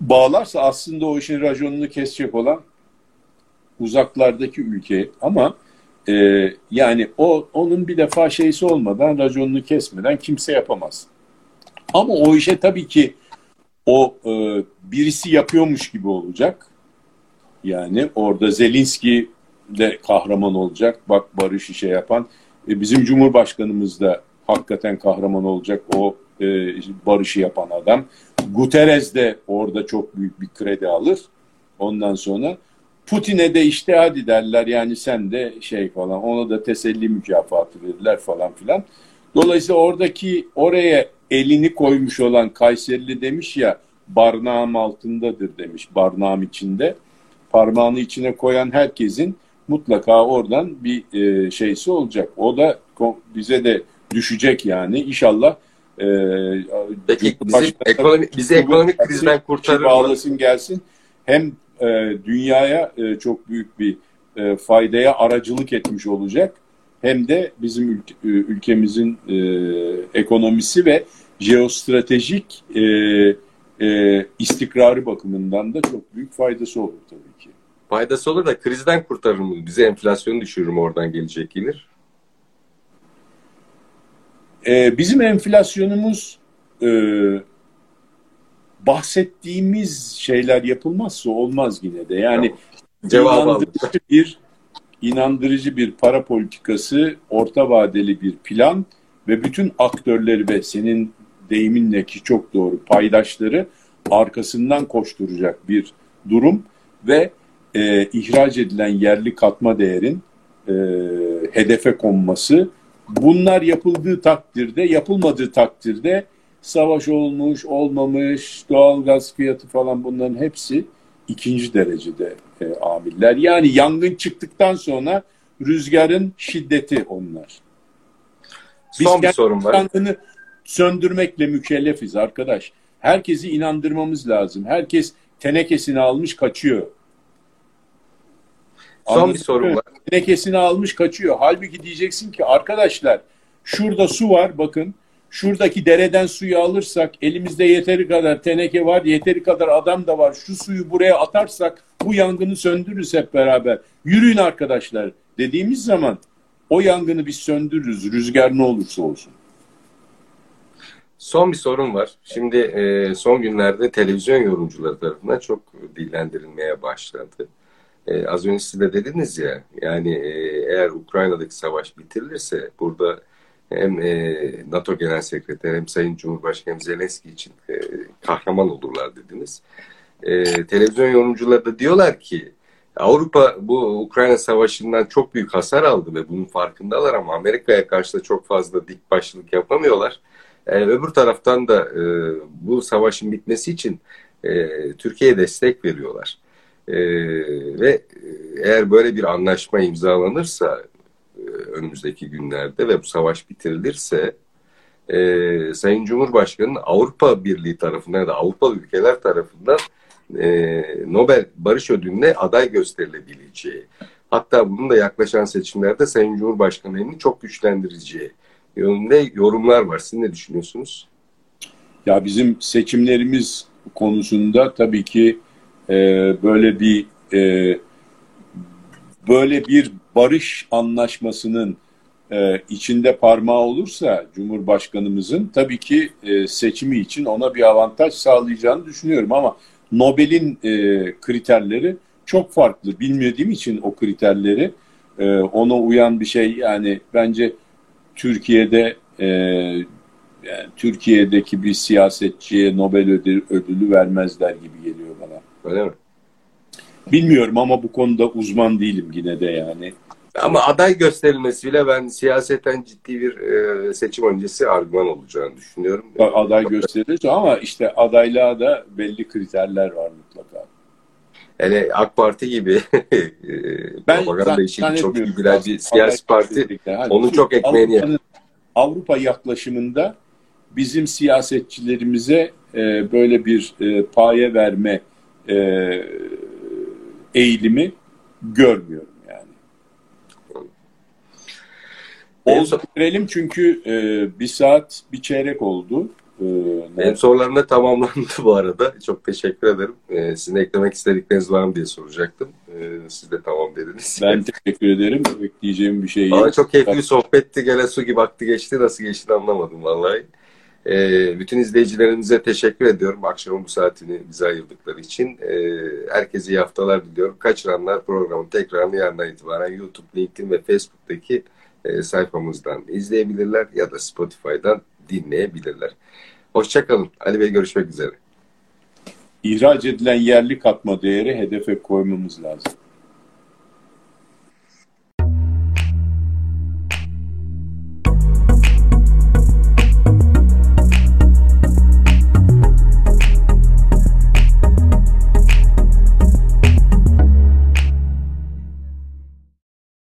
bağlarsa aslında o işin raconunu kesecek olan uzaklardaki ülke ama e, yani o onun bir defa şeysi olmadan raconunu kesmeden kimse yapamaz. Ama o işe tabii ki o e, birisi yapıyormuş gibi olacak. Yani orada Zelinski de kahraman olacak. Bak Barış işe yapan. E, bizim Cumhurbaşkanımız da hakikaten kahraman olacak. O e, barışı yapan adam. Guterres de orada çok büyük bir kredi alır. Ondan sonra Putin'e de işte hadi derler yani sen de şey falan ona da teselli mükafatı verirler falan filan. Dolayısıyla oradaki oraya elini koymuş olan Kayserili demiş ya barnağım altındadır demiş barnağım içinde. Parmağını içine koyan herkesin mutlaka oradan bir e, şeysi olacak. O da bize de düşecek yani. İnşallah e, Peki bizi, ekonomi, bizi ekonomik krizden kurtarır Bağlasın gelsin. Hem e, dünyaya e, çok büyük bir e, faydaya aracılık etmiş olacak. Hem de bizim ülke, e, ülkemizin e, ekonomisi ve jeostratejik e, e, istikrarı bakımından da çok büyük faydası olur tabii ki. Faydası olur da krizden kurtarır mı? Bize enflasyonu düşürür mü oradan gelecek gelir? E, bizim enflasyonumuz e, bahsettiğimiz şeyler yapılmazsa olmaz yine de. Yani tamam. inandırıcı bir inandırıcı bir para politikası, orta vadeli bir plan ve bütün aktörleri ve senin deyiminle ki çok doğru paydaşları arkasından koşturacak bir durum ve e, ihraç edilen yerli katma değerin e, hedefe konması Bunlar yapıldığı takdirde, yapılmadığı takdirde savaş olmuş, olmamış, doğal gaz fiyatı falan bunların hepsi ikinci derecede e, amiller. Yani yangın çıktıktan sonra rüzgarın şiddeti onlar. Biz Son bir sorun var. Yangını söndürmekle mükellefiz arkadaş. Herkesi inandırmamız lazım. Herkes tenekesini almış kaçıyor. Son Anladın bir sorun var. Tenekesini almış kaçıyor. Halbuki diyeceksin ki arkadaşlar şurada su var bakın. Şuradaki dereden suyu alırsak elimizde yeteri kadar teneke var, yeteri kadar adam da var. Şu suyu buraya atarsak bu yangını söndürürüz hep beraber. Yürüyün arkadaşlar dediğimiz zaman o yangını biz söndürürüz. Rüzgar ne olursa olsun. Son bir sorun var. Şimdi e, son günlerde televizyon yorumcuları tarafından çok dillendirilmeye başladı. E, az önce siz de dediniz ya, yani e, eğer Ukrayna'daki savaş bitirilirse burada hem e, NATO Genel Sekreteri hem Sayın Cumhurbaşkanı Zelenski için e, kahraman olurlar dediniz. E, televizyon yorumcuları da diyorlar ki Avrupa bu Ukrayna Savaşı'ndan çok büyük hasar aldı ve bunun farkındalar ama Amerika'ya karşı da çok fazla dik başlılık yapamıyorlar. E, öbür taraftan da e, bu savaşın bitmesi için e, Türkiye'ye destek veriyorlar. E, ve eğer böyle bir anlaşma imzalanırsa e, önümüzdeki günlerde ve bu savaş bitirilirse e, Sayın Cumhurbaşkanı'nın Avrupa Birliği tarafından ya da Avrupa ülkeler tarafından e, Nobel Barış Ödülü'ne aday gösterilebileceği hatta bunun da yaklaşan seçimlerde Sayın Cumhurbaşkanı'nın çok güçlendireceği yönünde yorumlar var. Siz ne düşünüyorsunuz? Ya bizim seçimlerimiz konusunda tabii ki e, böyle bir e, böyle bir barış anlaşmasının e, içinde parmağı olursa Cumhurbaşkanımızın tabii ki e, seçimi için ona bir avantaj sağlayacağını düşünüyorum ama Nobel'in e, kriterleri çok farklı. Bilmediğim için o kriterleri e, ona uyan bir şey yani bence Türkiye'de e, yani Türkiye'deki bir siyasetçiye Nobel ödülü, ödülü vermezler gibi geliyor bana. Öyle mi? Bilmiyorum ama bu konuda uzman değilim yine de yani. Ama aday gösterilmesiyle ben siyaseten ciddi bir e, seçim öncesi argüman olacağını düşünüyorum. Aday gösterilirse ama işte adaylığa da belli kriterler var mutlaka. Yani AK Parti gibi ben propaganda işini çok iyi bilen bir siyasi parti onun çok ekmeğini yer. Avrupa yaklaşımında bizim siyasetçilerimize e, böyle bir e, paye verme e, eğilimi görmüyorum yani. Oldu verelim çünkü e, bir saat bir çeyrek oldu. E, Benim sorularım da tamamlandı bu arada. Çok teşekkür ederim. E, sizin eklemek istedikleriniz var mı diye soracaktım. E, siz de tamam dediniz. Ben teşekkür ederim. Bekleyeceğim bir şey yok. Bana çok keyifli bir sohbetti. Gene su gibi aktı geçti. Nasıl geçti anlamadım vallahi. E, bütün izleyicilerimize teşekkür ediyorum. Akşamın bu saatini bize ayırdıkları için. E, herkese iyi haftalar diliyorum. Kaçıranlar programın tekrarını yarından itibaren YouTube, LinkedIn ve Facebook'taki e, sayfamızdan izleyebilirler ya da Spotify'dan dinleyebilirler. Hoşçakalın. Ali Bey görüşmek üzere. İhraç edilen yerli katma değeri hedefe koymamız lazım.